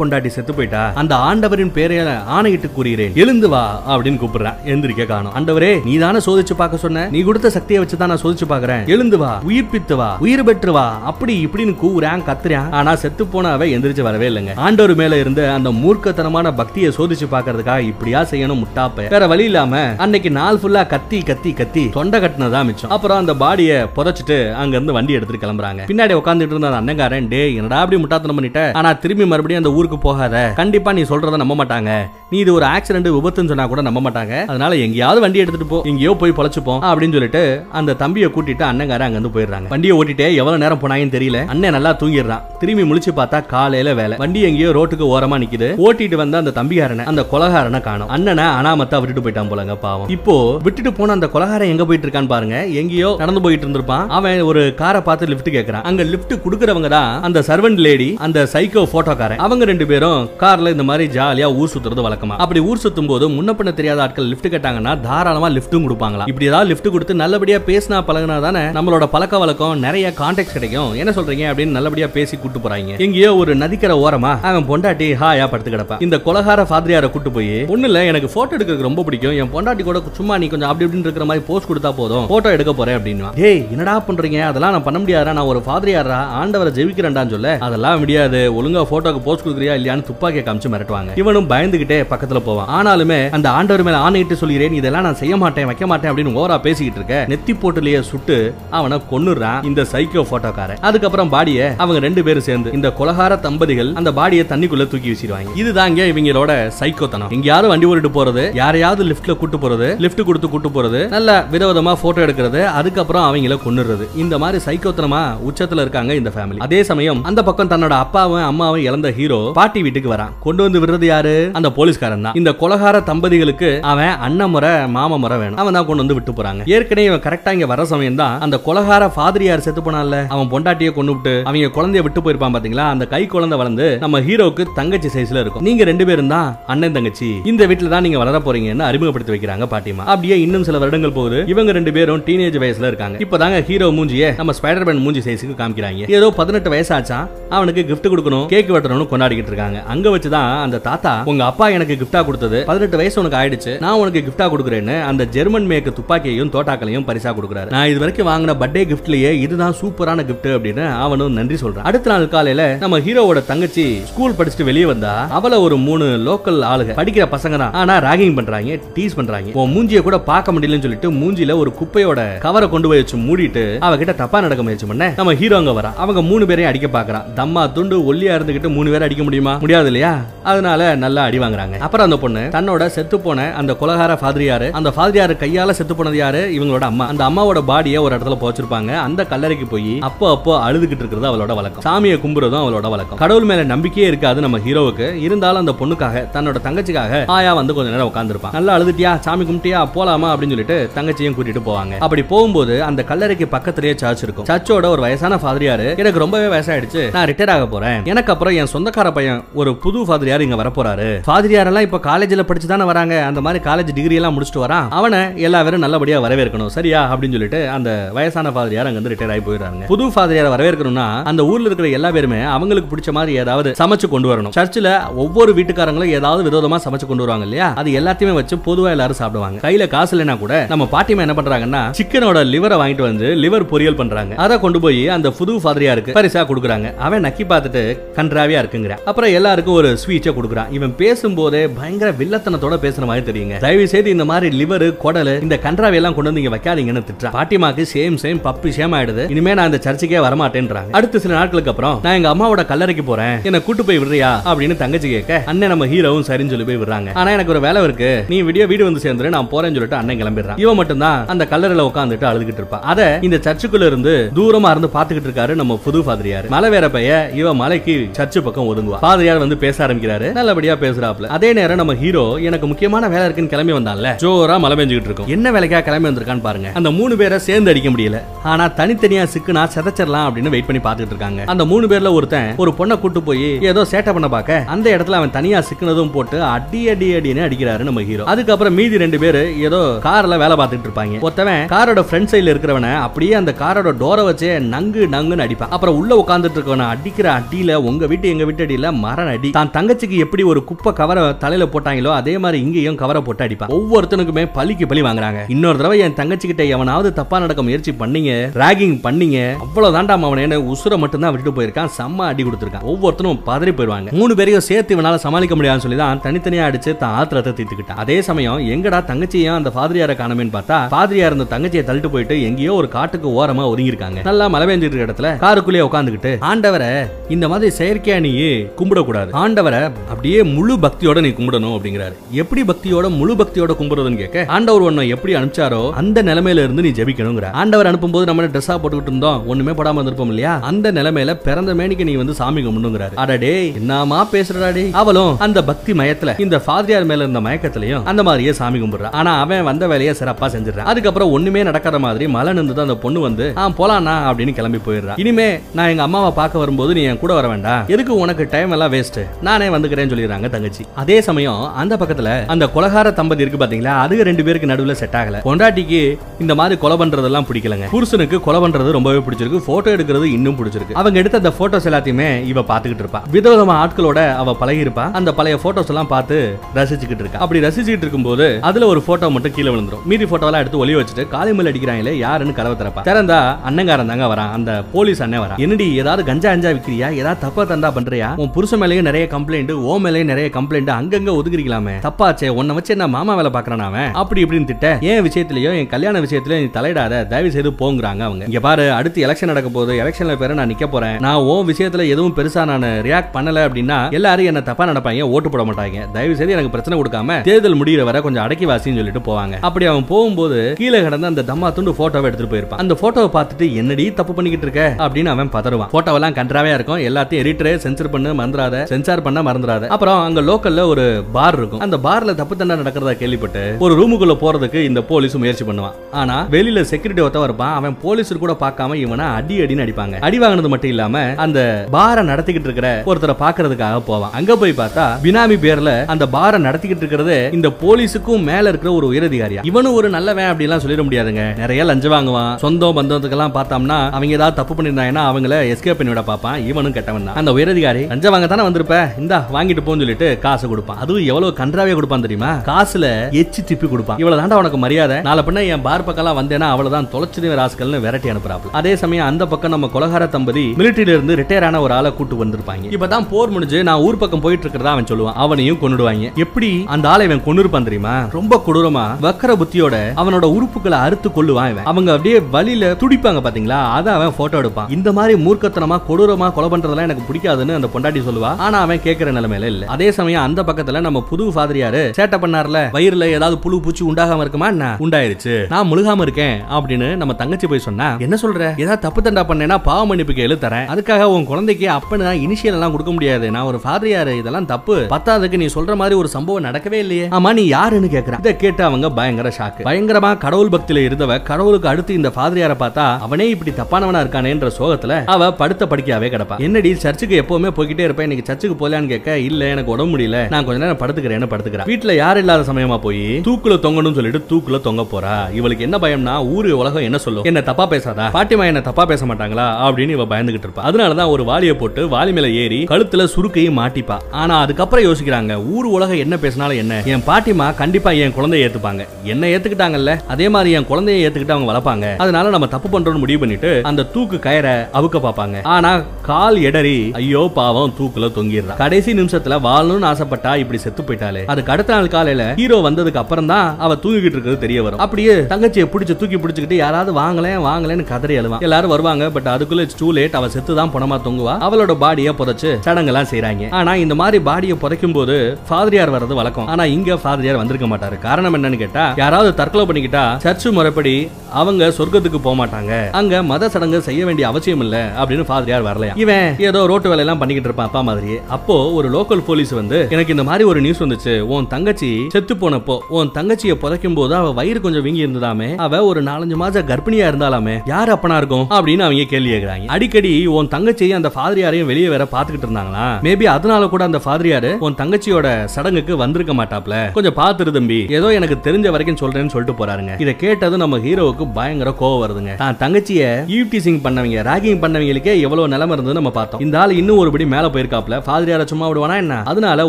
பொண்டாட்டி செத்து போயிட்டா. அந்த ஆண்டவரின் பேரையில ஆணையிட்டு கூறுகிறேன். எழுந்து வா அப்படின்னு கூப்பிடுறேன் எந்திரிக்க காணும். ஆண்டவரே நீ தானே சோதிச்சு பார்க்க சொன்ன? நீ கொடுத்த சக்தியை வச்சு தான் நான் சோதிச்சு பாக்குறேன் எழுந்து வா உயிர்ப்பித்து வா உயிர் பெற்று வா. அப்படி இப்படின்னு கூவுறான் கத்துறான். ஆனா செத்து போன அவ எந்திரிச்சு வரவே இல்லைங்க. ஆண்டவர் மேல இருந்த அந்த மூர்க்கத்தனமான பக்தியை சோதிச்சு பார்க்கறதுக்காக இப்படியா செய்யணும் முட்டாப்ப. வேற வழி இல்லாம அன்னைக்கு நாள் ஃபுல்லா கத்தி கத்தி கத்தி தொண்டை கட்டினதா மிச்சம். அப்புறம் அந்த பாடியை புதைச்சிட்டு அங்க இருந்து வண்டி எடுத்துட்டு கிளம்புறாங்க. பின்னாடி உட்காந்துட்டு இருந்த அந்த அண்ணங்காரன் டே என்னடா அப்படி முட்டாத்தனம் பண்ணிட்ட? ஆனா திரும்பி மறுபடியும் அந்த ஊருக்கு போகாத. கண்டிப்பா நீ சொல்றத நம்ப மாட்டாங்க. நீ இது ஒரு ஆக்சிடென்ட் விபத்துன்னு சொன்னா கூட நம்ப மாட்டாங்க. அதனால எங்கேயாவது வண்டி எடுத்துட்டு போ. எங்கேயோ போய் பொழைச்சுப்போம் அப்படின்னு சொல்லிட்டு அந்த தம்பியை கூட்டிட்டு அண்ணங்கார அங்க இருந்து போயிடுறாங்க. வண்டியை ஓட்டிட்டே எவ்வளவு நேரம் போனாங்கன்னு தெரியல. அண்ணன் நல்லா தூங்கிடுறான். திரும்பி முழிச்சு பார்த்தா காலையில வேலை. வண்டி எங்கேயோ ரோட்டுக்கு ஓரமா நிக்குது. ஓட்டிட்டு வந்த அந்த தம்பிகாரனை அந்த கொலகாரனை காணும். அண்ணனை அனாமத்தா விட்டுட்டு போயிட்டான் போலங்க பாவம். இப்போ விட்டுட்டு போன அந்த கொலகாரன் எங்க போயிட்டு இருக்கான்னு பாருங்க. எங்கேயோ நடந்து போயிட்டு இருந்திருப்பான். அவன் ஒரு காரை பார்த்து லிப்ட் கேக்குறான். அங்க லிப்ட் குடுக்கறவங்க தான் அந்த சர்வன்ட் லேடி அந்த சைக்கோ போட்டோக்காரன் அவங்க ரெண்டு பேரும் கார்ல இந்த மாதிரி ஜாலியா ஊர் சுத்துறது வழக்கமா. அப்படி ஊர் சுத்தும் போது முன்ன பண்ண தெரியாத ஆட்கள் லிஃப்ட் கேட்டாங்கன்னா தாராளமா லிஃப்ட்டும் கொடுப்பாங்களா இப்படி ஏதாவது லிஃப்ட் கொடுத்து நல்லபடியா பேசினா பழகினா தானே நம்மளோட பழக்க வழக்கம் நிறைய கான்டாக்ட் கிடைக்கும். என்ன சொல்றீங்க அப்படின்னு நல்லபடியா பேசி கூட்டு போறாங்க. எங்கேயோ ஒரு நதிக்கரை ஓரமா அவன் பொண்டாட்டி ஹாயா படுத்து கிடப்பான் இந்த கொலகார ஃபாதிரியார கூட்டு போய் ஒண்ணு இல்ல எனக்கு போட்டோ எடுக்கிறதுக்கு ரொம்ப பிடிக்கும். என் பொண்டாட்டி கூட சும்மா நீ கொஞ்சம் அப்படி இப்படின்னு இருக்கிற மாதிரி போஸ்ட் கொடுத்தா போதும். போட்டோ எடுக்க போறேன் அப்படின்னு டேய் என்னடா பண்றீங்க? அதெல்லாம் நான் பண்ண முடியாதா நான் ஒரு ஃபாதிரியாரா ஆண்டவரை ஜெபிக்கிறேன்டான்னு சொல்ல. அதெல்லாம் முடியாது ஒழுங்கா போட்டோக்கு போஸ்ட் கொடுக்குறியா இல்லையான்னு துப்பாக்கியை காமிச்சு மிரட்டுவாங்க. இவனும் பயந்துகிட்டே பக்கத்துல போவான். ஆனாலுமே அந்த ஆண்டவர் மேல ஆணையிட்டு சொல்கிறேன் இதெல்லாம் நான் செய்ய மாட்டேன் வைக்க மாட்டேன் அப்படின்னு ஓரா பேசிக்கிட்டு இருக்க நெத்தி போட்டுலயே சுட்டு அவனை கொன்னுறான் இந்த சைக்கோ போட்டோக்காரன் அதுக்கப்புறம் பாடிய அவங்க ரெண்டு பேரும் சேர்ந்து இந்த கொலகார தம்பதிகள் அந்த பாடியை தண்ணிக்குள்ள தூக்கி வீசிடுவாங்க. இதுதாங்க இவங்களோட சைக்கோத்தனம் எங்கேயாவது வண்டி ஓடிட்டு போறது யாரையாவது லிஃப்ட்ல கூட்டு போறது லிஃப்ட் கொடுத்து கூட்டு போறது நல்ல விதவிதமா போட்டோ எடுக்கிறது அதுக்கப்புறம் அவங்கள கொன்னுறது இந்த மாதிரி சைக்கோத்தனமா உச்சத்துல இருக்காங்க இந்த ஃபேமிலி அதே சமயம் அந்த பக்கம் தன்னோட அப்பாவும் அம்மாவும் இழந்த ஹீரோ பாட்டி வீட்டுக்கு வரான். கொண்டு வந்து விடுறது யாரு? அந்த போலீஸ்காரன் தான். இந்த கொலகார தம்பதிகளுக்கு அவன் அண்ணன் முறை மாம முறை வேணும். அவன் தான் கொண்டு வந்து விட்டு போறாங்க. ஏற்கனவே இவன் கரெக்டா இங்க வர சமயம் தான் அந்த கொலகார ஃபாதிரியார் செத்து போனால அவன் பொண்டாட்டியை கொண்டு விட்டு அவங்க குழந்தைய விட்டு போயிருப்பான் பாத்தீங்களா? அந்த கை குழந்தை வளர்ந்து நம்ம ஹீரோக்கு தங்கச்சி சைஸ்ல இருக்கும். நீங்க ரெண்டு பேரும் தான் அண்ணன் தங்கச்சி. இந்த வீட்டுல தான் நீங்க வளர போறீங்கன்னு அறிமுகப்படுத்தி வைக்கிறாங்க பாட்டிமா. அப்படியே இன்னும் சில வருடங்கள் போகுது. இவங்க ரெண்டு பேரும் டீனேஜ் வயசுல இருக்காங்க. இப்பதாங்க ஹீரோ மூஞ்சிய நம்ம ஸ்பைடர் மேன் மூஞ்சி சைஸுக்கு காமிக்கிறாங்க. ஏதோ பதினெட்டு வயசாச்சான் அவனுக்கு கிஃப்ட் கொடுக்கணும் கேக் வெட்டணும்னு கொண்டாடிக்கிட்டு இருக்காங்க. அங்க வச்சுதான் அந்த தாத்தா உங்க அப்பா எனக்கு கிஃப்டா கொடுத்தது. பதினெட்டு வயசு உனக்கு ஆயிடுச்சு. நான் உனக்கு கிஃப்டா கொடுக்குறேன்னு அந்த ஜெர்மன் மேக்கு துப்பாக்கியையும் தோட்டாக்களையும் பரிசா கொடுக்குறாரு. நான் இது வரைக்கும் வாங்கின பர்த்டே கிஃப்ட்லயே இதுதான் சூப்பரான கிஃப்ட் அப்படின்னு அவனும் நன்றி சொல்றான். அடுத்த நாள் காலையில நம்ம ஹீரோவோட தங்கச்சி ஸ்கூல் படிச்சுட்டு வெளியே வந்தா அவள ஒரு மூணு லோக்கல் ஆளுங்க படிக்கிற பசங்க தான். ஆனா ராகிங் பண்றாங்க டீஸ் பண்றாங்க. உன் மூஞ்சிய கூட பார்க்க முடியலன்னு சொல்லிட்டு மூஞ்சில ஒரு குப்பையோட கவரை கொண்டு போய் வச்சு மூடிட்டு அவகிட்ட தப்பா நடக்க முயற்சி பண்ண நம்ம ஹீரோ அங்க வரா அவங்க மூணு பேரையும் அடிக்க பாக்குறான் தம்மா துண்டு ஒல்லியா இருந்துகிட்டு மூணு பேரை அடிக்க முடியுமா? முடியாது இல்லையா அதனால நல்லா அடி வாங்குறாங்க. அப்புறம் அந்த பொண்ணு தன்னோட செத்து போன அந்த கொலகார ஃபாதிரியாரு அந்த ஃபாதரியாரு கையால செத்து போனது யாரு? இவங்களோட அம்மா. அந்த அம்மாவோட பாடியை ஒரு இடத்துல போச்சிருப்பாங்க. அந்த கல்லறைக்கு போய் அப்போ அப்போ அழுதுகிட்டு இருக்கிறது அவளோட வழக்கம். சாமியை கும்புறதும் அவளோட வழக்கம். கடவுள் மேல நம்பிக்கையே இருக்காது நம்ம ஹீரோவுக்கு. இருந்தாலும் அந்த பொண்ணுக்காக தன்னோட தங்கச்சிக்காக ஆயா வந்து கொஞ்ச நேரம் உட்காந்துருப்பான் நல்லா அழுதுட்டியா? சாமி கும்பிட்டியா? போலாமா? அப்படின்னு சொல்லிட்டு தங்கச்சியும் கூட்டிட்டு போவாங்க. அப்படி போகும்போது அந்த கல்லறைக்கு பக்கத்திலேயே சர்ச் இருக்கும். சர்ச்சோட ஒரு வயசான ஃபாதரியாரு எனக்கு ரொம்பவே வயசாயிடுச்சு. நான் ரிட்டையர் ஆக போறேன். எனக்கு அப்புறம் என் சொந்தக்கார பையன் ஒரு புது ஃபாதிரியார் இங்க வரப்போறாரு? ஃபாதிரியார் எல்லாம் இப்ப காலேஜ்ல படிச்சு தானே வராங்க? அந்த மாதிரி காலேஜ் டிகிரி எல்லாம் முடிச்சுட்டு வரான் அவனை எல்லா பேரும் நல்லபடியா வரவேற்கணும். சரியா? அப்படின்னு சொல்லிட்டு அந்த வயசான ஃபாதிரியார் அங்க இருந்து ரிட்டையர் ஆகி போயிடுறாங்க புது ஃபாதிரியார் வரவேற்கணும்னா அந்த ஊர்ல இருக்கிற எல்லா பேருமே அவங்களுக்கு பிடிச்ச மாதிரி ஏதாவது சமைச்சு கொண்டு வரணும். சர்ச்சில் ஒவ்வொரு வீட்டுக்காரங்களும் ஏதாவது விரோதமா சமைச்சு கொண்டு வருவாங்க இல்லையா? அது எல்லாத்தையுமே வச்சு பொதுவா எல்லாரும் சாப்பிடுவாங்க. கையில காசு இல்லைனா கூட நம்ம பாட்டிமா என்ன பண்றாங்கன்னா சிக்கனோட லிவரை வாங்கிட்டு வந்து லிவர் பொரியல் பண்றாங்க. அதை கொண்டு போய் அந்த புது ஃபாதிரியாருக்கு பரிசா கொடுக்குறாங்க. அவன் நக்கி பார்த்துட்டு கன்றாவியா இருக்குங்கிற. அப்புறம் எல்லாருக்கும் ஒரு ஸ்வீட்ச கொடுக்குறான். இவன் பேசும்போதே பயங்கர வில்லத்தனத்தோட பேசுற மாதிரி தெரியுங்க. தயவு செய்து இந்த மாதிரி லிவர் குடல் இந்த கன்றாவி எல்லாம் கொண்டு வந்து இங்க வைக்காதீங்கன்னு திட்டுறான். பாட்டிமாக்கு சேம் சேம் பப்பி சேம் ஆயிடுது. இனிமே நான் இந்த சர்ச்சைக்கே வரமாட்டேன்றாங்க. அடுத்த சில நாட்களுக்கு அப்புறம் நான் எங்க அம்மாவோட கல்லறைக்கு போறேன். என்ன கூட்டு போய் விடுறியா? அப்படின்னு தங்கச்சி கேட்க அண்ணன் நம்ம ஹீரோவும் சரின்னு சொல்லி போய் விடுறாங்க. ஆனா எனக்கு ஒரு வேலை இருக்கு. நீ விடிய வீடு வந்து சேர்ந்துரு. நான் போறேன்னு சொல்லிட்டு அண்ணன் கிளம்பிடுறான். இவன் மட்டும் தான் அந்த கல்லறையில உட்காந்துட்டு அழுதுகிட்டு இருப்பான் அதை இந்த சர்ச்சுக்குள்ள இருந்து தூரமா இருந்து பாத்துக்கிட்டு இருக்காரு நம்ம புது ஃபாதரியார் மலை வேற பைய இவ மலைக்கு சர்ச்சு பக்கம் ஒதுங்குவா. பாதிரியார் வந்து பேச ஆரம்பிக்கிறாரு. நல்லபடியா பேசுறாப்ல அதே நேரம் நம்ம ஹீரோ எனக்கு முக்கியமான வேலை இருக்குன்னு கிளம்பி வந்தான்ல. ஜோரா மலை பெஞ்சுக்கிட்டு இருக்கும். என்ன வேலைக்கா கிளம்பி வந்திருக்கான்னு பாருங்க. அந்த மூணு பேரை சேர்ந்து அடிக்க முடியல. ஆனா தனித்தனியா சிக்குனா செதச்சிடலாம் அப்படின்னு வெயிட் பண்ணி பாத்துட்டு இருக்காங்க. அந்த மூணு பேர்ல ஒருத்தன் ஒரு பொண்ணை கூட்டு போய் ஏதோ சேட்டை பண்ண பார்க்க அந்த இடத்துல அவன் தனியா சிக்கினதும் போட்டு அடி அடி அடின்னு அடிக்கிறாரு நம்ம ஹீரோ அதுக்கப்புறம் மீதி ரெண்டு பேரு ஏதோ கார்ல வேலை பார்த்துட்டு இருப்பாங்க. ஒருத்தவன் காரோட ஃப்ரண்ட் சைடுல இருக்கிறவன அப்படியே அந்த காரோட டோரை வச்சே நங்கு நங்குன்னு அடிப்பான். அப்புறம் உள்ள உட்கார்ந்துட்டு இருக்கவனை அடிக்கிற அடியில உங்க வீட்டு எங்க வீட்டு அடியில மரண அடி. தான் தங்கச்சிக்கு எப்படி ஒரு குப்பை கவரை தலையில போட்டாங்களோ அதே மாதிரி இங்கேயும் கவரை போட்டு அடிப்பான். ஒவ்வொருத்தனுக்குமே பலிக்கு பலி வாங்குறாங்க. இன்னொரு தடவை என் தங்கச்சி கிட்ட எவனாவது தப்பா நடக்க முயற்சி பண்ணீங்க ராகிங் பண்ணீங்க அவ்வளவுதான்டா அவனே அவன் என்ன மட்டும் தான் விட்டுட்டு போயிருக்கான். செம்ம அடி கொடுத்துருக்கான். ஒவ்வொருத்தனும் பதறி போயிருவாங்க மூணு பேரையும் சேர்த்து இவனால சமாளிக்க முடியாதுன்னு சொல்லி தான் தனித்தனியா அடிச்சு தான் ஆத்திரத்தை தீர்த்துக்கிட்டான். அதே சமயம் எங்கடா தங்கச்சியும் அந்த பாதிரியார காணமேன்னு பார்த்தா பாதிரியார் அந்த தங்கச்சியை தள்ளிட்டு போயிட்டு எங்கேயோ ஒரு காட்டுக்கு ஓரமா ஒதுங்கிருக்காங்க நல்லா மழை பெஞ்சிட்டு இருக்க இடத்துல காருக்குள்ளேயே உட்காந்துக்கிட்டு ஆண்டவரை இந்த மாதிரி செயற்கையா நீ கும்பிடக்கூடாது. ஆண்டவரை அப்படியே முழு பக்தியோட நீ கும்பிடணும் அப்படிங்கிறாரு. எப்படி பக்தியோட முழு பக்தியோட கும்பிடுறதுன்னு கேட்க ஆண்டவர் உன்னை எப்படி அனுப்பிச்சாரோ அந்த நிலைமையில இருந்து நீ ஜபிக்கணுங்கிற. ஆண்டவர் அனுப்பும்போது நம்ம ட்ரெஸ்ஸா போட்டுக்கிட்டு இருந்தோம். ஒண்ணுமே போடாம இருந்திருப்போம் இல்லையா? அந்த நிலைமையில பிறந்த மேனிக்கு நீ வந்து சாமி கும்பிடுங்கிறாரு அடடே என்னமா பேசுறடாடே அவளும் அந்த பக்தி மயத்துல இந்த ஃபாதியார் மேல இருந்த மயக்கத்திலையும் அந்த மாதிரியே சாமி கும்பிடுறா. ஆனா அவன் வந்த வேலையை சிறப்பா செஞ்சிடறான் அதுக்கப்புறம் ஒண்ணுமே நடக்காத மாதிரி மலை நின்று அந்த பொண்ணு வந்து ஆ போலாண்ணா அப்படின்னு கிளம்பி போயிடுறான் இனிமே நான் எங்க அம்மாவை பார்க்க வரும்போது நீ என் கூட வர வேண்டாம். எதுக்கு உனக்கு டைம் எல்லாம் வேஸ்ட் நானே வந்துக்கிறேன்னு சொல்லிடுறாங்க தங்கச்சி. அதே சமயம் அந்த பக்கத்துல அந்த கொலகார தம்பதி இருக்கு பாத்தீங்களா? அது ரெண்டு பேருக்கு நடுவுல செட் ஆகல. பொண்டாட்டிக்கு இந்த மாதிரி கொலை பண்றதெல்லாம் பிடிக்கலங்க. புருஷனுக்கு கொலை பண்றது ரொம்பவே பிடிச்சிருக்கு. போட்டோ எடுக்கிறது இன்னும் பிடிச்சிருக்கு. அவங்க எடுத்த அந்த போட்டோஸ் எல்லாத்தையுமே இவ பாத்துக்கிட்டு இருப்பா. விதவிதமா ஆட்களோட அவ பழகி இருப்பா அந்த பழைய போட்டோஸ் எல்லாம் பார்த்து ரசிச்சுக்கிட்டு இருக்கா. அப்படி ரசிச்சுக்கிட்டு இருக்கும்போது அதுல ஒரு போட்டோ மட்டும் கீழே விழுந்துரும். மீதி போட்டோ எல்லாம் எடுத்து ஒளி வச்சுட்டு காலிமல் அடிக்கிறாங்களே யாருன்னு கதவை திறப்பா. திறந்தா அண்ணங்காரன் தாங்க வரான். அந்த போலீஸ் அண்ணன் வரான். என்னடி ஏதாவது கஞ்சா அஞ்சா விக்கிறியா? ஏதாவது தப்பா தண்டா பண்றியா? உன் புருஷன் மேலேயும் நிறைய கம்ப்ளைண்ட் ஓ மேலேயும் நிறைய கம்ப்ளைண்ட் அங்கங்க ஒதுக்குறீங்களாமே. தப்பாச்சே உன்னை வச்சு என்ன மாமா வேலை பாக்குறான் அவன்? அப்படி இப்படின்னு திட்ட. என் விஷயத்திலயோ என் கல்யாண விஷயத்திலயோ நீ தலையிடாத தயவு செய்து போங்கிறாங்க அவங்க. இங்க பாரு அடுத்து எலெக்ஷன் நடக்க போகுது எலெக்ஷன்ல பேர நான் நிக்க போறேன். நான் ஓ விஷயத்துல எதுவும் பெருசா நான் ரியாக்ட் பண்ணல அப்படின்னா எல்லாரும் என்ன தப்பா நடப்பாங்க ஓட்டு போட மாட்டாங்க? தயவு செய்து எனக்கு பிரச்சனை கொடுக்காம தேர்தல் முடியிற வரை கொஞ்சம் அடக்கி வாசின்னு சொல்லிட்டு போவாங்க. அப்படி அவன் போகும்போது கீழே கிடந்த அந்த தம்மா துண்டு போட்டோவை எடுத்துட்டு போயிருப்பான். அந்த போட்டோவை பார்த்துட்டு என்னடி தப்பு பண்ணிக்கிட்டு இருக்க? அப்படின்னு அவன் பதறுவான். போட்டோவெல்லாம் கன்றாவே இருக்கும். எல்லாத்தையும் எடிட்டரே சென்சர் பண்ண மறந்துடாத சென்சார் பண்ண மறந்துடாத அப்புறம் அங்க லோக்கல்ல ஒரு பார் இருக்கும். அந்த பார்ல தப்பு தண்டா நடக்கிறதா கேள்விப்பட்டு ஒரு ரூமுக்குள்ள போறதுக்கு இந்த போலீஸ் முயற்சி பண்ணுவான். ஆனா வெளியில செக்யூரிட்டி ஒருத்தவன் இருப்பான். அவன் போலீஸ் கூட பார்க்காம இவனை அடி அடின்னு அடிப்பாங்க. அடி வாங்கினது மட்டும் இல்லாம அந்த பாரை நடத்திக்கிட்டு இருக்கிற ஒருத்தரை பாக்குறதுக்காக போவான். அங்க போய் பார்த்தா பினாமி பேர்ல அந்த பாரை நடத்திக்கிட்டு இருக்கிறது இந்த போலீஸுக்கும் மேல இருக்கிற ஒரு உயரதிகாரியா. இவனும் ஒரு நல்லவன் அப்படிலாம் சொல்லிட முடியாதுங்க. நிறைய லஞ்சம் வாங்குவான். சொந்தம் பந்தத்துக்கெல்லாம் பார்த்தோம்னா அவங்க ஏதாவது தப்பு பண்ணிருந்தாங்கன்னா அவங்கள எஸ்கேப் பண்ணி விட பார்ப்பான் இவனும் கெட்டவன் தான். அந்த உயரதிகாரி லஞ்சம் வாங்க தானே வந்திருப்ப? இந்தா வாங்கிட்டு போன்னு சொல்லிட்டு காசு கொடுப்பான். அதுவும் எவ்வளவு கன்றாவே கொடுப்பான் தெரியுமா? காசுல எச்சு திப்பி கொடுப்பான். இவ்வளவு தாண்டா உனக்கு மரியாதை? நாளை பின்ன என் பார் பக்கம்லாம் வந்தேன்னா அவ்வளவுதான் தொலைச்சிடுவேன் ராஸ்கல்னு விரட்டி அனுப்புறாப்ல அதே சமயம் அந்த பக்கம் நம்ம கொலகார தம்பதி மிலிட்டரியில இருந்து ரிட்டையர் ஆன ஒரு ஆளை கூட்டு வந்திருப்பாங்க. இப்பதான் போர் முடிஞ்சு நான் ஊர் பக்கம் போயிட்டு இருக்கிறதா அவன் சொல்லுவான். அவனையும் கொண்டுடுவாங்க எப்படி? அந்த ஆளை இவன் கொண்டிருப்பான் தெரியுமா? ரொம்ப கொடூரமா வக்கர புத்தியோட அவனோட உறுப்புகளை அறுத்து கொள்ளுவான் இவன். அவங்க அப்படியே வழியில துடிப்பாங்க பாத்தீங்களா? அதை அவன் போட்டோ எடுப்பான். இந்த மாதிரி மூர்க்கத்தனமா பயங்கரமா கொடூரமா கொலை பண்றதெல்லாம் எனக்கு பிடிக்காதுன்னு அந்த பொண்டாட்டி சொல்லுவா. ஆனா அவன் கேட்கிற நிலைமையில இல்ல. அதே சமயம் அந்த பக்கத்துல நம்ம புது ஃபாதரியாரு சேட்டை பண்ணார்ல வயிறுல ஏதாவது புழு பூச்சி உண்டாகாம இருக்குமா என்ன? உண்டாயிருச்சு நான் முழுகாம இருக்கேன் அப்படின்னு நம்ம தங்கச்சி போய் சொன்னா என்ன சொல்ற? ஏதாவது தப்பு தண்டா பண்ணேன்னா பாவ மன்னிப்பு கேளு தரேன் அதுக்காக உன் குழந்தைக்கு அப்பன்னு தான் இனிஷியல் எல்லாம் கொடுக்க முடியாது. நான் ஒரு ஃபாதரியாரு இதெல்லாம் தப்பு. பத்தாவதுக்கு நீ சொல்ற மாதிரி ஒரு சம்பவம் நடக்கவே இல்லையே. ஆமா நீ யாருன்னு கேக்குறான் இதை கேட்டு அவங்க பயங்கர ஷாக்கு பயங்கரமா கடவுள் பக்தியில இருந்தவ கடவுளுக்கு அடுத்து இந்த ஃபாதரியாரை பார்த்தா அவனே இப்படி தப்பானவனா இருக்கானேன்ற சோகத்துல அவ படுத்த படிக்காவே கிடப்பா. என்னடி சர்ச்சுக்கு எப்பவுமே போய்கிட்டே இருப்பேன் இன்னைக்கு சர்ச்சுக்கு போலான்னு கேட்க இல்ல எனக்கு உடம்பு முடியல. நான் கொஞ்ச நேரம் படுத்துக்கிறேன் படுத்துக்கிறேன் வீட்டுல யாரும் இல்லாத சமயமா போய் தூக்குல தொங்கணும்னு சொல்லிட்டு தூக்குல தொங்க போறா. இவளுக்கு என்ன பயம்னா ஊரு உலகம் என்ன சொல்லும்? என்ன தப்பா பேசாதா? பாட்டிமா என்ன தப்பா பேச மாட்டாங்களா? அப்படின்னு இவ பயந்துகிட்டு இருப்பா. அதனாலதான் ஒரு வாளியை போட்டு வாலி மேல ஏறி கழுத்துல சுருக்கையும் மாட்டிப்பா. ஆனா அதுக்கப்புறம் யோசிக்கிறாங்க ஊர் உலகம் என்ன பேசினாலும் என்ன? என் பாட்டிமா கண்டிப்பா என் குழந்தைய ஏத்துப்பாங்க. என்ன ஏத்துக்கிட்டாங்கல்ல? அதே மாதிரி என் குழந்தைய ஏத்துக்கிட்டு அவங்க வளர்ப்பாங்க. அதனால நம்ம தப்பு பண்றோம்னு முடிவு பண்ணிட்டு அந்த தூக்கு கயற அவுக்க பாப்பாங்க ஆனா கால் எடறி ஐயோ பாவம் தூக்குல தொங்கிடுறா கடைசி நிமிஷத்துல வாழணும்னு ஆசைப்பட்டா இப்படி செத்து போயிட்டாலே அதுக்கு அடுத்த நாள் காலையில ஹீரோ வந்ததுக்கு அப்புறம் தான் அவ தூங்கிட்டு இருக்கிறது தெரிய வரும். அப்படியே தங்கச்சியை பிடிச்சு தூக்கி பிடிச்சிக்கிட்டு யாராவது வாங்கலேன் வாங்கலேன்னு கதறி அழுவான். எல்லாரும் வருவாங்க பட் அதுக்குள்ள டூ லேட் அவ செத்து தான் பணமா தொங்குவா. அவளோட பாடியை புதைச்சு சடங்கெல்லாம் செய்றாங்க. ஆனா இந்த மாதிரி பாடியை புதைக்கும் போது ஃபாதரியார் வர்றது வழக்கம். ஆனா இங்க ஃபாதரியார் வந்திருக்க மாட்டாரு. காரணம் என்னன்னு கேட்டா யாராவது தற்கொலை பண்ணிக்கிட்டா சர்ச்சு முறைப்படி அவங்க சொர்க்கத்துக்கு போக மாட்டாங்க அங்க மத சடங்கு செய்ய வேண்டிய அவசியம் இல்ல அப்படின்னு ஃபாதரியார் வரலையா? இவன். ஏதோ ரோட்டு வேலையெல்லாம் பண்ணிக்கிட்டு இருப்பான் அப்பா மாதிரியே. அப்போ ஒரு லோக்கல் போலீஸ் வந்து எனக்கு இந்த மாதிரி ஒரு நியூஸ் வந்துச்சு. உன் தங்கச்சி செத்து போனப்போ உன் தங்கச்சியை புதைக்கும் போது அவ வயிறு கொஞ்சம் வீங்கி இருந்ததாமே அவ ஒரு நாலஞ்சு மாசம் கர்ப்பிணியா இருந்தாலாமே யார் அப்பனா இருக்கும்? அப்படின்னு அவங்க கேள்வி கேட்கறாங்க அடிக்கடி உன் தங்கச்சியை அந்த ஃபாதரியாரையும் வெளியே வேற பாத்துக்கிட்டு இருந்தாங்களா? மேபி அதனால கூட அந்த ஃபாதரியாரு உன் தங்கச்சியோட சடங்குக்கு வந்திருக்க மாட்டாப்ல. கொஞ்சம் பாத்துரு தம்பி. ஏதோ எனக்கு தெரிஞ்ச வரைக்கும் சொல்றேன்னு சொல்லிட்டு போறாருங்க. இதை கேட்டது நம்ம ஹீரோவுக்கு பயங்கர கோவம் வருதுங்க. தான் தங்கச்சிய ஈவ்டீசிங் பண்ணவங்க ராகிங் பண்ணவங்களுக்கே எவ்வளவு நிலைமை இருந்தது நம்ம பார்த்தோம். இந்த ஆள் இன்னும் ஒரு படி மேல போயிருக்காப்ல ஃபாதரியார சும்மா விடுவானா என்ன? அதனால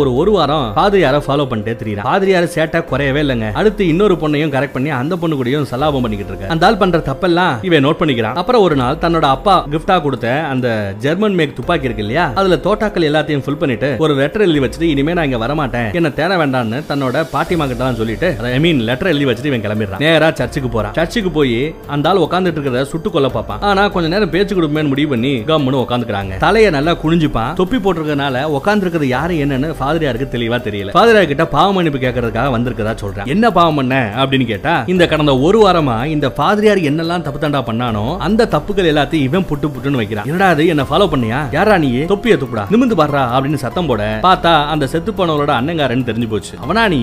ஒரு ஒரு வாரம் ஃபாதரியார ஃபாலோ பண்ணிட்டே தெரியறான். ஃபாதரியார சேட்டை குறையவே இல்லைங்க. அடுத்து இன்னொரு பொண்ணையும் கரெக்ட் பண்ணி அந்த பொண்ணு கூடயும் சலாபம் பண்ணிக்கிட்டு இருக்க அந்த ஆள் பண்ற தப்பெல்லாம் இவன் நோட் பண்ணிக்கிறான். அப்புறம் ஒரு நாள் தன்னோட அப்பா கிஃப்டா கொடுத்த அந்த ஜெர்மன் மேக் துப்பாக்கி இருக்கு இல்லையா? அதுல தோட்டாக்கள் எல்லாத்தையும் ஃபில் பண்ணிட்டு ஒரு லெட்டர் எழுதி வச்சுட்டு இனிமே நான் இங்க வரமாட்டேன். என்ன தேட வேண்டாம்னு தன்னோட பாட்டிமா கிட்ட தான் சொல்லிட்டு ஐ மீன் லெட்டர் எழுதி வச்சுட்டு இவன் கிளம்பிடுறான். நேரா சர்ச்சுக்கு போறான். சர்ச்சுக்கு போய் அந்த ஆள் உட்காந்துட்டு இருக்கிறத சுட்டு கொல்ல பார்ப்பான். ஆனா கொஞ்ச நேரம் பேச்சு கொடுப்பேன்னு முடிவு பண்ணி கம்முன்னு உட்காந்துக்கிறாங்க தலையை நல்லா குனிஞ்சுப்பான். தொப்பி போட்டிருக்கனால உட்கார்ந்து இருக்கிறது யாரு என்னன்னு ஃபாதரியாருக்கு தெளிவா தெரியல. ஃபாதரியார் கிட்ட பாவ மன்னிப்பு கேட்கறதுக்காக வந்திருக்கதா சொல்றேன். என்ன பாவம் பண்ண? அப்படின்னு கேட்டா இந்த கடந்த ஒரு வாரமா இந்த ஃபாதரியார் என்னெல்லாம் தப்பு தண்டா பண்ணானோ அந்த தப்புகள் எல்லாத்தையும் இவன் புட்டு புட்டுன்னு வைக்கிறான். என்னடா அது என்ன ஃபாலோ பண்ணியா? யாரா நீ? தொப்பிய துப்புடா. நிமிந்து பாடுறா அப்படின்னு சத்தம் போட பார்த்தா அந்த செத்து போனவளோட அண்ணங்காரன் தெரிஞ்சு போச்சு. அவனா நீ?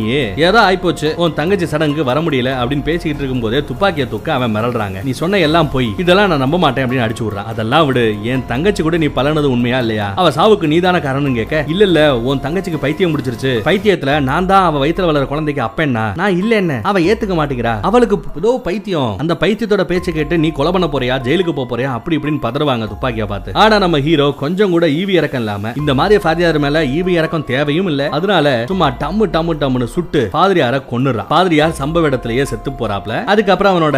ஏதோ ஆயிப்போச்சு. உன் தங்கச்சி சடங்கு வர முடியல அப்படின்னு பேசிக்கிட்டு இருக்கும் போதே துப்பாக்கிய தூக்க அவன் மிரள்றாங்க. நீ சொன்ன எல்லாம் போய். இதெல்லாம் நான் நம்ப மாட்டேன் அப்படின்னு அடிச்சு விடுறான். அதெல்லாம் விடு. என் தங்கச்சி கூட நீ பலனது உண்மையா இல்லையா? அவ சாவுக்கு நீதான காரணம் கேட்க இல்ல இல்ல உன் தங்கச்சிக்கு பைத்தியம் முடிச்சிருச்சு பைத்தியத்துல நான் தான் அவ வயித்துல வளர குழந்தைக்கு அப்பேன்னா? நான் இல்ல என்ன? அவ ஏத்துக்க மாட்டேங்கிறா. அவளுக்கு ஏதோ பைத்தியம். அந்த பைத்தியத்தோட பேச்சை கேட்டு நீ கொலை பண்ண போறியா? ஜெயிலுக்கு போக போறியா? அப்படி இப்படின்னு பதறுவாங்க துப்பாக்கிய பார்த்து. ஆனா நம்ம ஹீரோ கொஞ்சம் கூட ஈவி இறக்கம் இல்லாம இந்த மாதிரி ஃபாதியார் மேல ஈவி இறக்கம் தேவையும் இல்ல. அதனால சும்மா டம்மு டம்மு டம்முன்னு சுட்டு பாதிரியார கொன்னுறான் பாதிரியார் சம்பவ இடத்துலயே செத்து போறாப்ல. அதுக்கப்புறம் அவனோட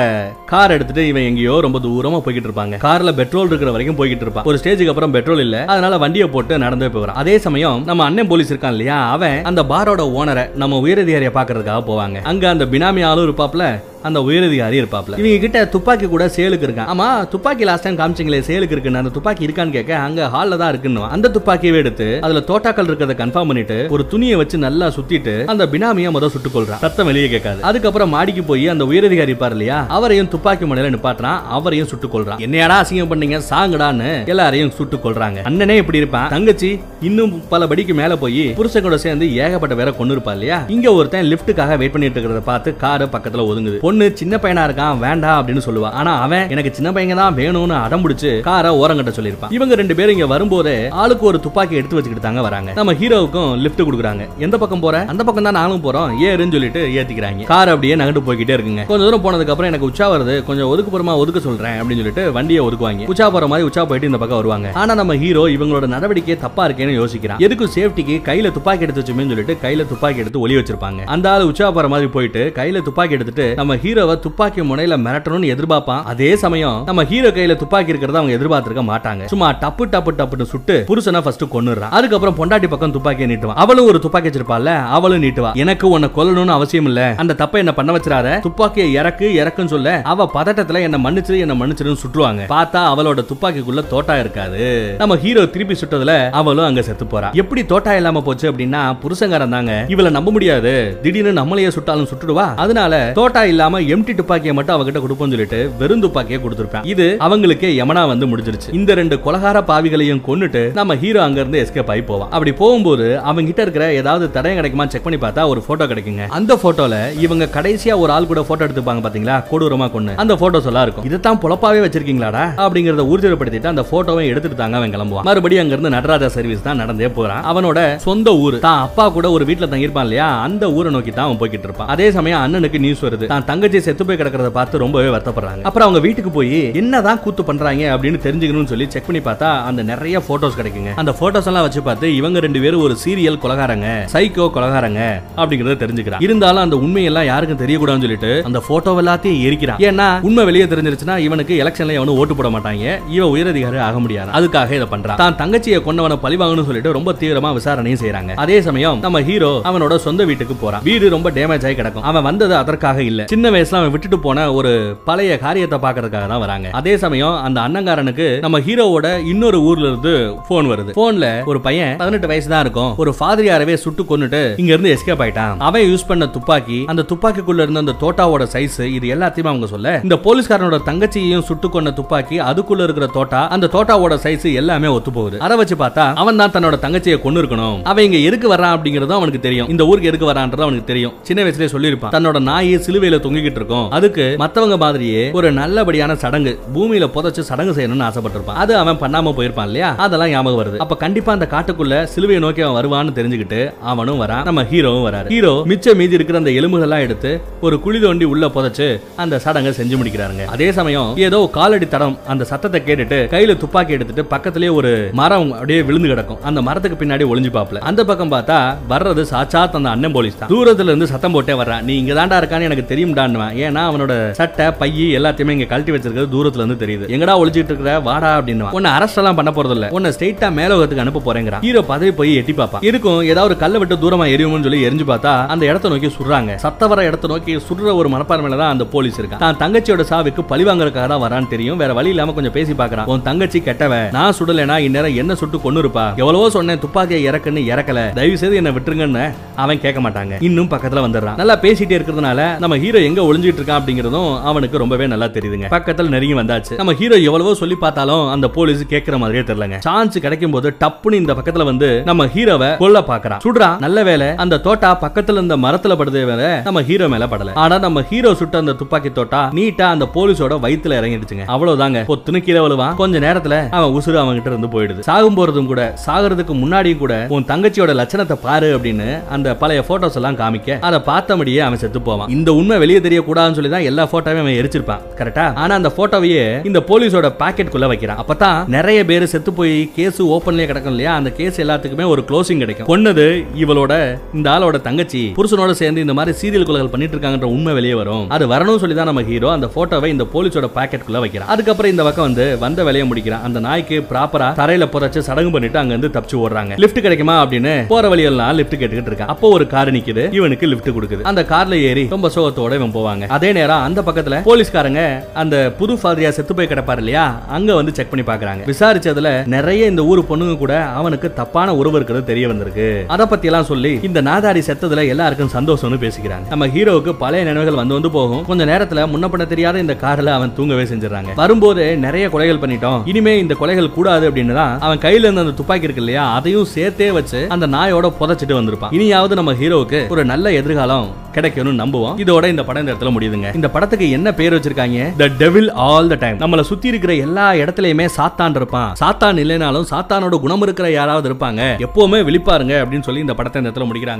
கார் எடுத்துட்டு இவன் எங்கேயோ ரொம்ப தூரமா போய்கிட்டு இருப்பாங்க. கார்ல பெட்ரோல் இருக்கிற வரைக்கும் போய்கிட்டு இருப்பான் ஒரு ஸ்டேஜுக்கு அப்புறம் பெட்ரோல் இல்ல. அதனால வண்டியை போட்டு நடந்து போகிறான் அதே சமயம் நம்ம அண்ணன் போலீஸ் இருக்கான் இல்லையா? அவன் அந்த பாரோட ஓனரை நம்ம உயரதிகாரியை பாக்குறதுக்காக போவாங்க. அங்க அந்த பினாமி ஆளும் இருப்பாப்ல. அந்த உயரதிகாரி இருப்பாப்ல. இவங்க கிட்ட துப்பாக்கி கூட சேலுக்கு இருக்கான். ஆமா துப்பாக்கி லாஸ்ட் டைம் காமிச்சிங்களே சேலுக்கு இருக்குன்னு. அந்த துப்பாக்கி இருக்கான்னு கேட்க அங்க ஹால்ல தான் இருக்குன்னு அந்த துப்பாக்கியவே எடுத்து அதுல தோட்டாக்கள் இருக்கிறத கன்ஃபார்ம் பண்ணிட்டு ஒரு துணியை வச்சு நல்லா சுத்திட்டு அந்த பினாமிய முத சுட்டுக் கொள்றான் சத்தம் வெளியே கேட்காது. அதுக்கப்புறம் மாடிக்கு போய் அந்த உயரதிகாரி இருப்பார் இல்லையா அவரையும் துப்பாக்கி முனையில நிப்பாட்டுறான் அவரையும் சுட்டுக் கொள்றான் என்னையாடா அசிங்கம் பண்ணீங்க சாங்கடான்னு எல்லாரையும் சுட்டுக் கொள்றாங்க அண்ணனே இப்படி இருப்பான். தங்கச்சி இன்னும் பல படிக்கு மேல போய் புருஷன் கூட சேர்ந்து ஏகப்பட்ட பேரை கொண்டு இருப்பா இல்லையா? இங்க ஒருத்தன் லிப்டுக்காக வெயிட் பண்ணிட்டு இருக்கிறத பார்த்து காரு பக்கத்துல ஒதுங்குது. பொண்ணு சின்ன பையனா இருக்கான் வேண்டாம் அப்படின்னு சொல்லுவா ஆனா அவன் எனக்கு சின்ன பையன் தான் வேணும்னு அடம்பிடிச்சு காரை ஓரங்கட்ட சொல்லியிருப்பான். இவங்க ரெண்டு பேரும் இங்க வரும்போது ஆளுக்கு ஒரு துப்பாக்கி எடுத்து வச்சுக்கிட்டு தாங்க வராங்க. நம்ம ஹீரோவுக்கும் லிஃப்ட் கொடுக்குறாங்க. எந்த பக்கம் போற? அந்த பக்கம் தான் நானும் போறோம். ஏறுன்னு சொல்லிட்டு ஏத்திக்கிறாங்க. கார் அப்படியே நகட்டு போய்கிட்டே இருக்குங்க. கொஞ்சம் தூரம் போனதுக்கு அப்புறம் எனக்கு உச்சா வருது. கொஞ்சம் ஒதுக்குப்புறமா ஒதுக்க சொல்றேன் அப்படின்னு சொல்லிட்டு வண்டியை ஒதுக்குவாங்க. உச்சா போற மாதிரி உச்சா போயிட்டு இந்த பக்கம் வருவாங்க. ஆனா நம்ம ஹீரோ இவங்களோட நடவடிக்கை தப்பா இருக்கேன்னு யோசிக்கிறான். எதுக்கும் சேஃப்டிக்கு கையில துப்பாக்கி எடுத்து வச்சுமே சொல்லிட்டு கையில துப்பாக்கி எடுத்து ஒளி வச்சிருப்பாங்க. அந்த ஆள் உச்சா போற மாதிரி போயிட்டு கையில துப்பாக்கி எடுத்துட்டு நம்ம ஹீரோவை துப்பாக்கி முனையில மிரட்டணும்னு எதிர்பார்ப்பான். அதே சமயம் நம்ம ஹீரோ கையில துப்பாக்கி இருக்கிறத அவங்க எதிர்பார்த்திருக்க மாட்டாங்க. சும்மா டப்பு டப்பு டப்புன்னு சுட்டு புருஷனை ஃபர்ஸ்ட் கொன்னுறான் அதுக்கப்புறம் பொண்டாட்டி பக்கம் துப்பாக்கியை நீட்டுவான். அவளும் ஒரு துப்பாக்கி வச்சிருப்பாள் அவளும் நீட்டுவா. எனக்கு உன்னை கொல்லணும்னு அவசியம் இல்ல. அந்த தப்பை என்ன பண்ண வச்சிராத துப்பாக்கியை இறக்கு இறக்குன்னு சொல்ல அவ பதட்டத்துல என்ன மன்னிச்சு என்ன மன்னிச்சிருன்னு சுட்டுவாங்க பார்த்தா அவளோட துப்பாக்கிக்குள்ள தோட்டா இருக்காது. நம்ம ஹீரோ திருப்பி சுட்டதுல அவளும் அங்க செத்து போறா. எப்படி தோட்டா இல்லாம போச்சு அப்படின்னா புருஷங்காரன் தாங்க. இவளை நம்ப முடியாது. திடீர்னு நம்மளையே சுட்டாலும் சுட்டுடுவா. அதனால தோட்டா இல்லாம எம்டி துப்பாக்கியை மட்டும் அவகிட்ட கொடுப்போம்னு சொல்லிட்டு வெறும் துப்பாக்கியை கொடுத்துருப்பேன். இது அவங்களுக்கு யமனா வந்து முடிஞ்சிருச்சு. இந்த ரெண்டு கொலகார பாவிகளையும் கொண்டுட்டு நம்ம ஹீரோ அங்க இருந்து எஸ்கேப் ஆகி போவான். அப்படி போகும்போது அவங்க கிட்ட இருக்கிற ஏதாவது தடயம் கிடைக்குமா செக் பண்ணி பார்த்தா ஒரு போட்டோ கிடைக்குங்க. அந்த போட்டோல இவங்க கடைசியா ஒரு ஆள் கூட போட்டோ எடுத்துப்பாங்க பாத்தீங்களா? கொடூரமா கொண்டு அந்த போட்டோஸ் எல்லாம் இருக்கும். இதைத்தான் பொழப்பாவே வச்சிருக்கீங்களாடா? அப்படிங்கறத உறுதிப்படுத்திட்டு அந்த போட்டோவை எடுத்துட்டாங்க அவன் கிளம்புவான். மறுபடியும் அங்க இருந்து நடராஜா சர்வீஸ் தான் நடந்தே போறான். அவனோட சொந்த ஊர். தான் அப்பா கூட ஒரு வீட்டுல தங்கியிருப்பான் இல்லையா? அந்த ஊரை நோக்கி தான் அவன் போய்கிட்டு இருப்பான். அதே சமயம் அண்ணனுக்கு நியூஸ் வருது. தான் தங்கச்சி செத்து போய் கிடக்கிறத பார்த்து ரொம்பவே வருத்தப்படுறாங்க. அப்புறம் அவங்க வீட்டுக்கு போய் என்னதான் கூத்து பண்றாங்க? அப்படின்னு தெரிஞ்சுக்கணும்னு சொல்லி செக் பண்ணி பார்த்தா அந்த நிறைய போட்டோஸ் கிடைக்குங்க. அந்த போட்டோஸ் எல்லாம் வச்சு பார்த்து இவங்க ரெண்டு பேரும் ஒரு சீரியல் கொலகாரங்க சைக்கோ கொலகாரங்க அப்படிங்கறத தெரிஞ்சுக்கிறான். இருந்தாலும் அந்த உண்மையெல்லாம் யாருக்கும் தெரியக்கூடாதுன்னு சொல்லிட்டு அந்த போட்டோ எல்லாத்தையும் எரிக்கிறான். ஏன்னா உண்மை வெளியே தெரிஞ்சிருச்சுன்னா இவனுக்கு எலெக்ஷன்ல எவனும் ஓட்டு போட மாட்டாங்க. இவன் உயரதிகாரி ஆக முடியாது. அதுக்காக இதை பண்றான். தான் தங்கச்சியை கொண்டவனை பழிவாங்கன்னு சொல்லிட்டு ரொம்ப தீவிரமா விசாரணையும் செய்யறாங்க அதே சமயம் நம்ம ஹீரோ அவனோட சொந்த வீட்டுக்கு போறான். வீடு ரொம்ப டேமேஜ் ஆகி கிடக்கும். அவன் வந்தது அதற்காக இல்ல. சின்ன வயசுல அவன் விட்டுட்டு போன ஒரு பழைய காரியத்தை பாக்குறதுக்காக தான் வராங்க. அதே சமயம் அந்த அண்ணங்காரனுக்கு நம்ம ஹீரோவோட இன்னொரு ஊர்ல இருந்து போன் வருது. போன்ல ஒரு பையன் பதினெட்டு வயசு தான் இருக்கும். ஒரு ஃபாதரியாரவே சுட்டு கொண்டுட்டு இங்க இருந்து எஸ்கேப் ஆயிட்டான். அவன் யூஸ் பண்ண துப்பாக்கி அந்த துப்பாக்கிக்குள்ள இருந்த அந்த தோட்டாவோட சைஸ் இது எல்லாத்தையுமே அவங்க சொல்ல இந்த போலீஸ்காரனோட தங்கச்சியையும் சுட்டு கொண்ட துப்பாக்கி அதுக்குள்ள இருக்கிற தோட்டா அந்த தோட்டாவோட சைஸ் எல்லாமே ஒத்து போகுது. அதை வச்சு பார்த்தா அவன் தான் தன்னோட தங்கச்சியை கொண்டு இருக்கணும் அவன் இங்க எதுக்கு வரான் அப்படிங்கறதும் அவனுக்கு தெரியும். இந்த ஊருக்கு எதுக்கு வரான்றது அவனுக்கு தெரியும். சின்ன வயசுலயே சொல்லியிருப்பான். தன்னோட நாயை சிலுவையில தொங்கி தூங்கிட்டு இருக்கோம். அதுக்கு மத்தவங்க மாதிரியே ஒரு நல்லபடியான சடங்கு பூமியில புதைச்சு சடங்கு செய்யணும்னு ஆசைப்பட்டிருப்பான். அது அவன் பண்ணாம போயிருப்பான் இல்லையா? அதெல்லாம் ஞாபகம் வருது. அப்ப கண்டிப்பா அந்த காட்டுக்குள்ள சிலுவையை நோக்கி அவன் வருவான்னு தெரிஞ்சுக்கிட்டு அவனும் வரான். நம்ம ஹீரோவும் வராரு. ஹீரோ மிச்ச மீதி இருக்கிற அந்த எலும்புகள் எல்லாம் எடுத்து ஒரு குழி தோண்டி உள்ள புதைச்சு அந்த சடங்கை செஞ்சு முடிக்கிறாருங்க. அதே சமயம் ஏதோ காலடி தடம் அந்த சத்தத்தை கேட்டுட்டு கையில துப்பாக்கி எடுத்துட்டு பக்கத்திலேயே ஒரு மரம் அப்படியே விழுந்து கிடக்கும். அந்த மரத்துக்கு பின்னாடி ஒளிஞ்சு பாப்பல. அந்த பக்கம் பார்த்தா வர்றது சாச்சாத் அந்த அண்ணன் போலீஸ் தான். தூரத்துல இருந்து சத்தம் போட்டே வர்றான். நீ இங்க தாண்டா இருக்கான்னு எனக்கு தெரியும்டான்னுவான் ஏன்னா அவனோட சட்டை பைய எல்லாத்தையுமே இங்க கழட்டி வச்சிருக்கிறது தூரத்துல இருந்து தெரியுது. எங்கடா ஒழிச்சிட்டு இருக்கிற? வாடா அப்படின்னு உன்னை அரெஸ்ட் எல்லாம் பண்ண போறது இல்ல உன்னை ஸ்ட்ரெயிட்டா மேலோகத்துக்கு அனுப்ப போறேங்கிறான் ஹீரோ பதவி போய் எட்டி பாப்பா. இருக்கும் ஏதாவது ஒரு கல்லை விட்டு தூரமா எரியும்னு சொல்லி எரிஞ்சு பார்த்தா அந்த இடத்த நோக்கி சுடுறாங்க சத்த வர இடத்த நோக்கி சுடுற ஒரு மனப்பான்மையில தான் அந்த போலீஸ் இருக்கான். தான் தங்கச்சியோட சாவுக்கு பழி வாங்குறதுக்காக தான் வரான்னு தெரியும். வேற வழி இல்லாம கொஞ்சம் பேசி பாக்குறான் உன் தங்கச்சி கெட்டவ நான் சுடலைனா இந்நேரம் என்ன சுட்டு கொண்டு இருப்பா எவ்வளவோ சொன்னேன் துப்பாக்கியை இறக்குன்னு இறக்கல. தயவு செய்து என்ன விட்டுருங்கன்னு அவன் கேட்க மாட்டாங்க. இன்னும் பக்கத்துல வந்துடுறான். நல்லா பேசிட்டே இருக்கிறதுனால நம்ம ஹீரோ எங்க ஒளிஞ்சிட்டு இருக்கான் அப்படிங்கறதும் அவனுக்கு ரொம்பவே நல்லா தெரியுதுங்க. பக்கத்துல நெருங்கி வந்தாச்சு. நம்ம ஹீரோ எவ்வளவோ சொல்லி பார்த்தாலும் அந்த போலீஸ் கேட்கிற மாதிரியே தெரியலங்க. சான்ஸ் கிடைக்கும் போது டப்புன்னு இந்த பக்கத்துல வந்து நம்ம ஹீரோவை கொல்ல பாக்குறான் சுடுறா நல்ல வேலை. அந்த தோட்டா பக்கத்துல இருந்த மரத்துல படுதே வேற நம்ம ஹீரோ மேல படல. ஆனா நம்ம ஹீரோ சுட்ட அந்த துப்பாக்கி தோட்டா நீட்டா அந்த போலீஸோட வயித்துல இறங்கிடுச்சுங்க. அவ்வளவுதாங்க. பொத்துன்னு கீழே விழுவான். கொஞ்ச நேரத்துல அவன் உசுறு அவன் கிட்ட இருந்து போயிடுது. சாகும் போறதும் கூட சாகிறதுக்கு முன்னாடியும் கூட உன் தங்கச்சியோட லட்சணத்தை பாரு அப்படின்னு அந்த பழைய போட்டோஸ் எல்லாம் காமிக்க அதை பார்த்தபடியே அவன் செத்து போவான். இந்த உண்மை வெளியே தெரியக்கூடாதுன்னு சொல்லி தான் எல்லா போட்டோவையும் அவன் எரிச்சிருப்பான் கரெக்டா ஆனா அந்த போட்டோவையே இந்த போலீஸோட பாக்கெட் குள்ள வைக்கிறான். அப்பதான் நிறைய பேர் செத்து போய் கேஸ் ஓப்பன்லயே கிடக்கும் இல்லையா? அந்த கேஸ் எல்லாத்துக்குமே ஒரு க்ளோசிங் கிடைக்கும். கொன்னது இவளோட இந்த ஆளோட தங்கச்சி புருஷனோட சேர்ந்து இந்த மாதிரி சீரியல் கொலைகள் பண்ணிட்டு இருக்காங்கன்ற உண்மை வெளியே வரும். அது வரணும்னு சொல்லி தான் நம்ம ஹீரோ அந்த போட்டோவை இந்த போலீஸோட பாக்கெட் குள்ள வைக்கிறான். அதுக்கப்புறம் இந்த பக்கம் வந்து வந்த வேலையை முடிக்கிறான். அந்த நாய்க்கு ப்ராப்பரா தரையில புதைச்சு சடங்கு பண்ணிட்டு அங்க இருந்து தப்பிச்சு ஓடுறாங்க. லிஃப்ட் கிடைக்குமா அப்படின்னு போற வழியெல்லாம் லிஃப்ட் கேட்டுக்கிட்டு இருக்கான். அப்போ ஒரு கார் நிக்குது இவனுக்கு லிஃப்ட் கொடுக்குது. அந்த கார்ல ஏறி ரொம்ப சோகத்தோட இவன் போவாங்க. அதே நேரம் அந்த பக்கத்துல போலீஸ்காரங்க அந்த புது ஃபாதரியா செத்து போய் கிடப்பாரு இல்லையா? அங்க வந்து செக் பண்ணி பாக்குறாங்க. விசாரிச்சதுல நிறைய இந்த ஊர் பொண்ணுங்க கூட அவனுக்கு தப்பான உறவு இருக்கிறது தெரிய வந்திருக்கு. அத பத்தி எல்லாம் சொல்லி இந்த நாதாரி செத்ததுல எல்லாருக்கும் சந்தோஷம்னு பேசிக்கிறாங்க. நம்ம ஹீரோவுக்கு பழைய நினைவுகள் வந்து வந்து போகும். கொஞ்ச நேரத்துல முன்ன பண்ண தெரியாத இந்த கார்ல அவன் தூங்கவே செஞ்சிடறாங்க. வரும்போது நிறைய கொலைகள் பண்ணிட்டோம். இனிமே இந்த கொலைகள் கூடாது அப்படின்னு தான் அவன் கையில இருந்த அந்த துப்பாக்கி இருக்கு இல்லையா? அதையும் சேர்த்தே வச்சு அந்த நாயோட புதைச்சிட்டு வந்திருப்பான். இனியாவது நம்ம ஹீரோவுக்கு ஒரு நல்ல எதிர்காலம் கிடைக்கும்னு நம்புவோம். இதோட இந்த படம் இந்த இடத்துல முடியுதுங்க. இந்த படத்துக்கு என்ன பேர் வச்சிருக்காங்க? The devil all the time நம்மள சுத்தி இருக்கிற எல்லா இடத்துலயுமே சாத்தான் இருப்பான். சாத்தான் இல்லைனாலும் சாத்தானோட குணம் இருக்கிற யாராவது இருப்பாங்க. எப்பவுமே விழிப்பாருங்க அப்படின்னு சொல்லி இந்த படத்தை இந்த இடத்துல முடிக்கிறாங்க.